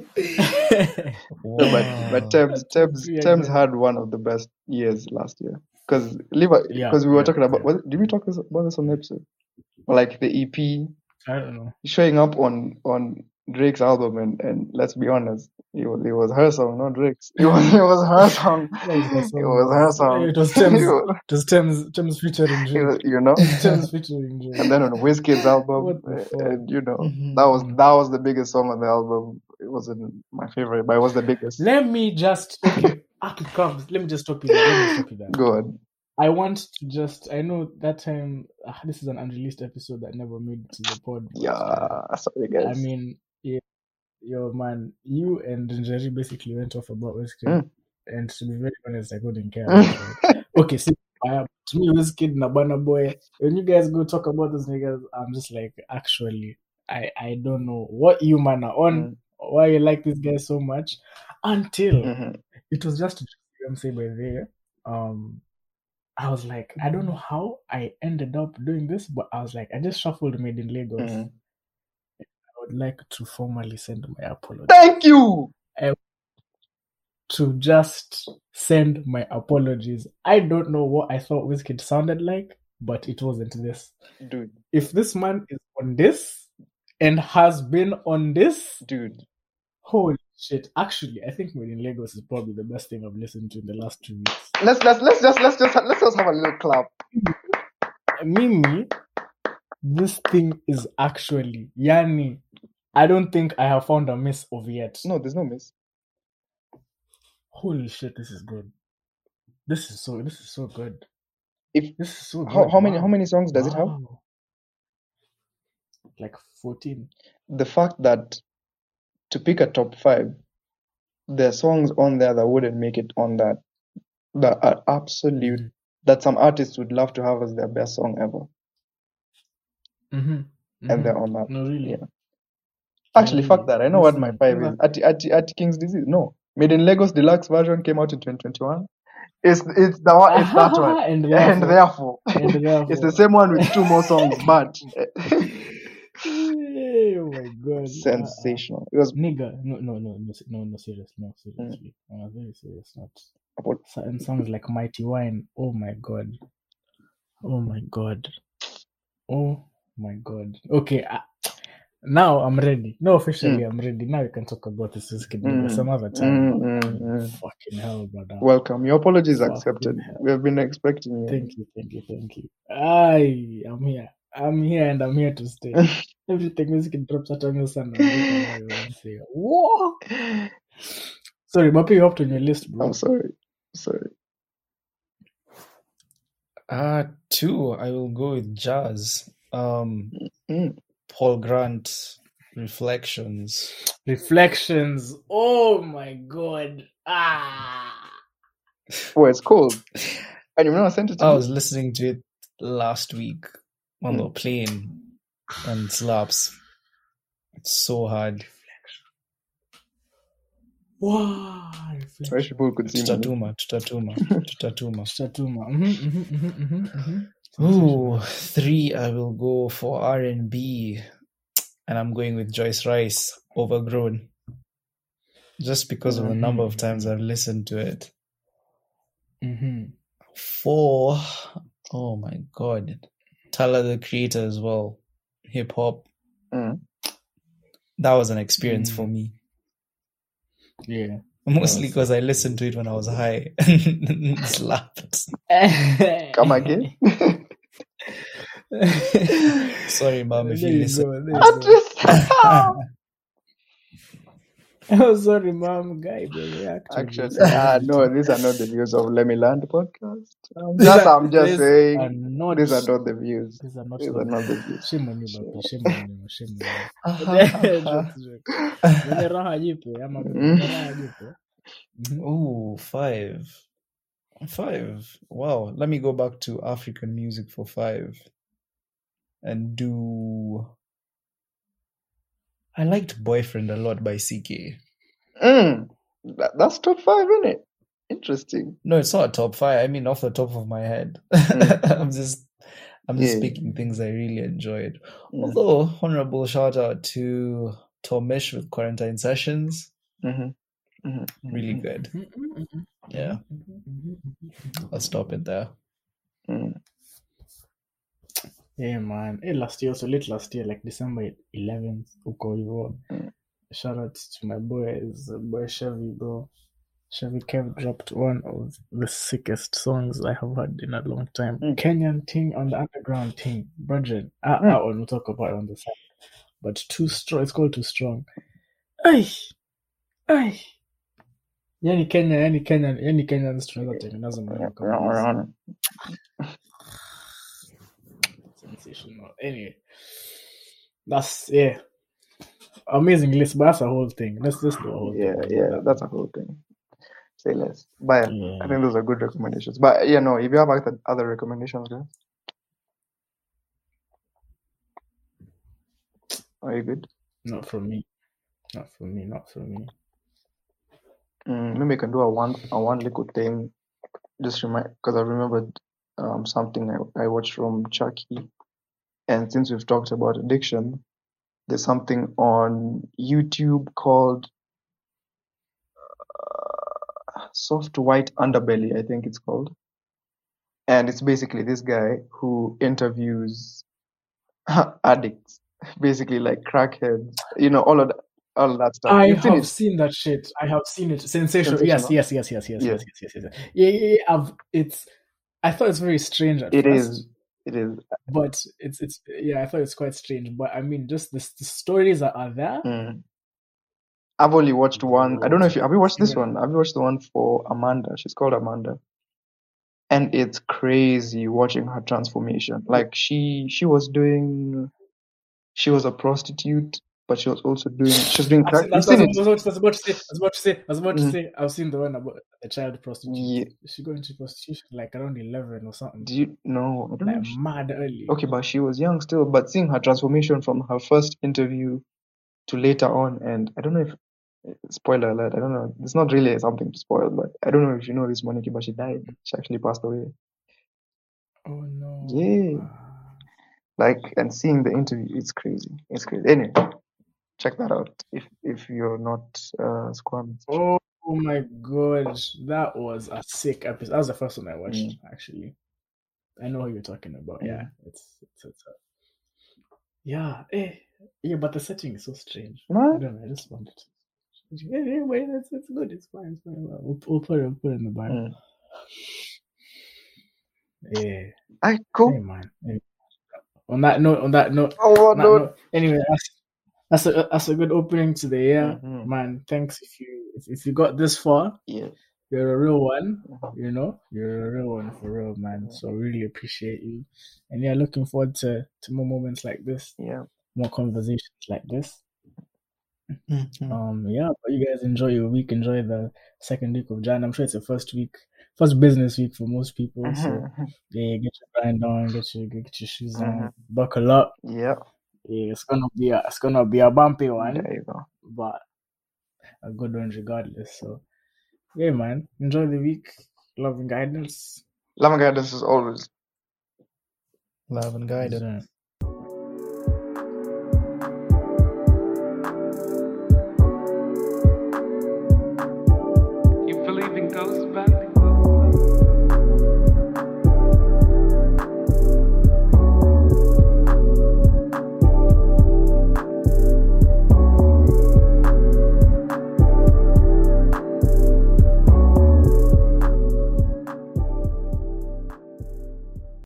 No, but but Wow. Tems Tems Tems had one of the best years last year because Liver Yeah, because we were yeah, talking about yeah. did we talk this, about this on the episode like the EP I don't know. showing up on on Drake's album and and let's be honest it was it was her song not Drake's it was it was her song That was her it was her song. It was Tems. It was- Tems, Tems featuring Drake. was- you know Tems featuring Drake. and then on Wizkid's album fuck? and you know Mhm. that was that was the biggest song on the album it wasn't my favorite but it was the biggest Let me just okay. After comes, let me just stop you there. Let me stop you there. go on I want to just. I know that time. ah, this is an unreleased episode that never made it to the pod. uh, yeah sorry guys I mean, yeah, yo, man, you and Njeri basically went off about Wizkid, Mm. and to be very honest, I couldn't care. okay, see, uh, to me, Wizkid, Burna Boy, when you guys go talk about those niggas, I'm just like, actually, I I don't know what you man are on, Mm. why you like this guy so much, until Mhm. It was just saying by there. Um, I was like, I don't know how I ended up doing this, but I was like, I just shuffled Made in Lagos. Mhm. I would like to formally send my apology. thank you To just send my apologies. I don't know what I thought Wizkid sounded like, but it wasn't this. dude If this man is on this and has been on this, dude holy shit. Actually, I think Made in Lagos is probably the best thing I've listened to in the last two weeks. let's let's let's just let's just let's just have a little clap Mimi, this thing is actually Yani. I don't think I have found a miss of yet. no there's no miss Holy shit, this is good. This is so. This is so good. If- this is so good. how, how many how many songs does it have. Like fourteen. the fact that to pick a top five there are songs on there that wouldn't make it on that that are absolute Mhm. that some artists would love to have as their best song ever, Mhm. and Mhm. they're on that. No, really. Yeah. Actually, fuck that. I know what my five is. At, at, at King's Disease. No. Made in Lagos Deluxe version came out in 2021. It's it's the one. It's that one. and And therefore, therefore, and therefore, it's the same one with two more songs, but oh my god, uh, sensational. It was nigga, no, no, no, no, no, no, serious, no, Mm. seriously, no, very serious, not about certain songs like Mighty Wine. Oh my god, oh my god, oh my god. Okay, uh, now I'm ready. No, officially, I'm ready. Now we can talk about this nigga Mm. some other time. Mm, mm, mm. Fucking hell, brother. welcome. Your apologies Fucking accepted. hell. We have been expecting you. Thank you, thank you, thank you. I I'm here. I'm here and I'm here to stay. Everything music drops at on Sunday. I'm looking at you and say, Whoa! Sorry, Bapi, you hopped on your list, bro. I'm sorry. Sorry. Uh two, I will go with jazz. Um Mm. Paul Grant Reflections. Reflections. Oh my god. Ah. Oh, it's cold. And you've never sent it to I me? was listening to it last week on Mm. the plane and slaps. It's so hard. Wow. I wish people could see me. Tutatuma, tutatuma, tutatuma. Shatuma. Mm-hmm, mm-hmm, mm-hmm, mm-hmm. Ooh, three. I will go for R and B, and I'm going with Joyce Wrice. Overgrown, just because of the number of times I've listened to it. Mm-hmm. Four. Oh my god, Tyler the Creator as well. Hip hop. Mm. That was an experience Mm. for me. Yeah. Mostly Yes. because I listened to it when I was high and slapped. Come again? Sorry, mom, if There you you listen. go, there you I go. just Oh, sorry, mom, guy, baby. Actually, actually, ah, no, these are not the views of Let Me Land podcast. I'm just, I'm just These saying, are not. these are not the views. These are not. These the- are not the views. Shame on you, Bapi. Shame on you. Shame on you. Jokes, jokes. Mwenye raha jipe, ama mwenye raha jipe. Ooh, five. Five. Wow. Let me go back to African music for five. And do. I liked Boyfriend a lot by CKay. Mm. That, that's top five, isn't it? Interesting. No, it's not a top five. I mean, off the top of my head. Mm. I'm just. I'm just Yeah. picking things I really enjoyed. Mm. Although, honorable shout out to Tomish with Quarantine Sessions. Mhm. Mhm. Really good. Yeah, I'll stop it there. Mm. Yeah, man. Hey, last year, so late last year, like December 11th, uko. Mm. Shout out to my boys, uh, boy Chevy, bro. Chevy Kev dropped one of the sickest songs I have heard in a long time. Mm. Kenyan thing on the underground thing. Brethren, uh, Mm. uh, we'll talk about it on the side. But too strong, it's called Too Strong. Ay! Ay! Yani Kenya, yani Kenyan, yani Kenyan tunaweza tengeneza maneno kama. Sensational. Anyway, that's yeah, amazing list. But that's a whole thing. Let's just do a whole Yeah, thing. yeah, that's a whole thing. Say less. But Yeah. I think those are good recommendations. But yeah, no, if you have other, other recommendations, guys, are you good? Not for me. Not for me. Not for me. Mm, maybe I can do a one a one little thing. Just remind because I remembered um, something I, I watched from Chucky, and since we've talked about addiction, there's something on YouTube called uh, Soft White Underbelly, I think it's called, and it's basically this guy who interviews addicts, basically like crackheads, you know, all of that, all of that stuff. I You've seen have it? seen that shit. I have seen it. Sensational. Yes, Sensational. yes, yes, yes, yes, Yeah. yes, yes, yes, yes, yes. Yeah, yeah, yeah. I've, it's. I thought it's very strange at It first, is. It is. but it's it's yeah. I thought it's quite strange, but I mean, just the, the stories that are there. Mm. I've only watched one. I don't know if you have you watched this Yeah. one. Have you watched the one for Amanda? She's called Amanda, and it's crazy watching her transformation. Like she she was doing, she was a prostitute, but she was also doing she was doing I've crack. seen, that's, seen that's, that's, what I was about to say. I was about to say. I was about to Mhm. say. I've seen the one about the child prostitute. Yeah. She got into prostitution like around eleven or something. Do you know? I don't know. Like she- mad early. Okay, but she was young still. But seeing her transformation from her first interview to later on, and I don't know if spoiler alert. I don't know. It's not really something to spoil, but I don't know if you know this Moniki, but she died. She actually passed away. Oh no. Yeah. Ah. Like and seeing the interview, it's crazy. It's crazy. Anyway, check that out if if you're not uh. Oh, my god, that was a sick episode. That was the first one I watched, Mm. actually. I know what you're talking about. Yeah, Mm. it's it's, it's a, yeah, eh, yeah, but the setting is so strange. I What? don't know. I just wanted to. Yeah, yeah, wait, it's, good. It's fine. It's fine. We'll, we'll put it. We'll put it in the bar. Mm. Yeah. I Hey cool. man. Hey. On that note, on that note, Oh on that no. note. Anyway, that's that's a that's a good opening to the year, Mhm. man. Thanks if you if, if you got this far. Yeah. You're a real one, Mhm. you know. You're a real one for real, man. So really appreciate you, and yeah, looking forward to to more moments like this, Yeah. more conversations like this. Mhm. Um, yeah, but you guys enjoy your week. Enjoy the second week of Jan. I'm sure it's the first week, first business week for most people. So Mhm. yeah, get your grind on, get your get your shoes on, buckle up. Yeah. Yeah, it's gonna be a it's gonna be a bumpy one, There you go. but a good one regardless. So yeah, man, enjoy the week. Love and guidance. Love and guidance is always. Love and guidance. Yeah.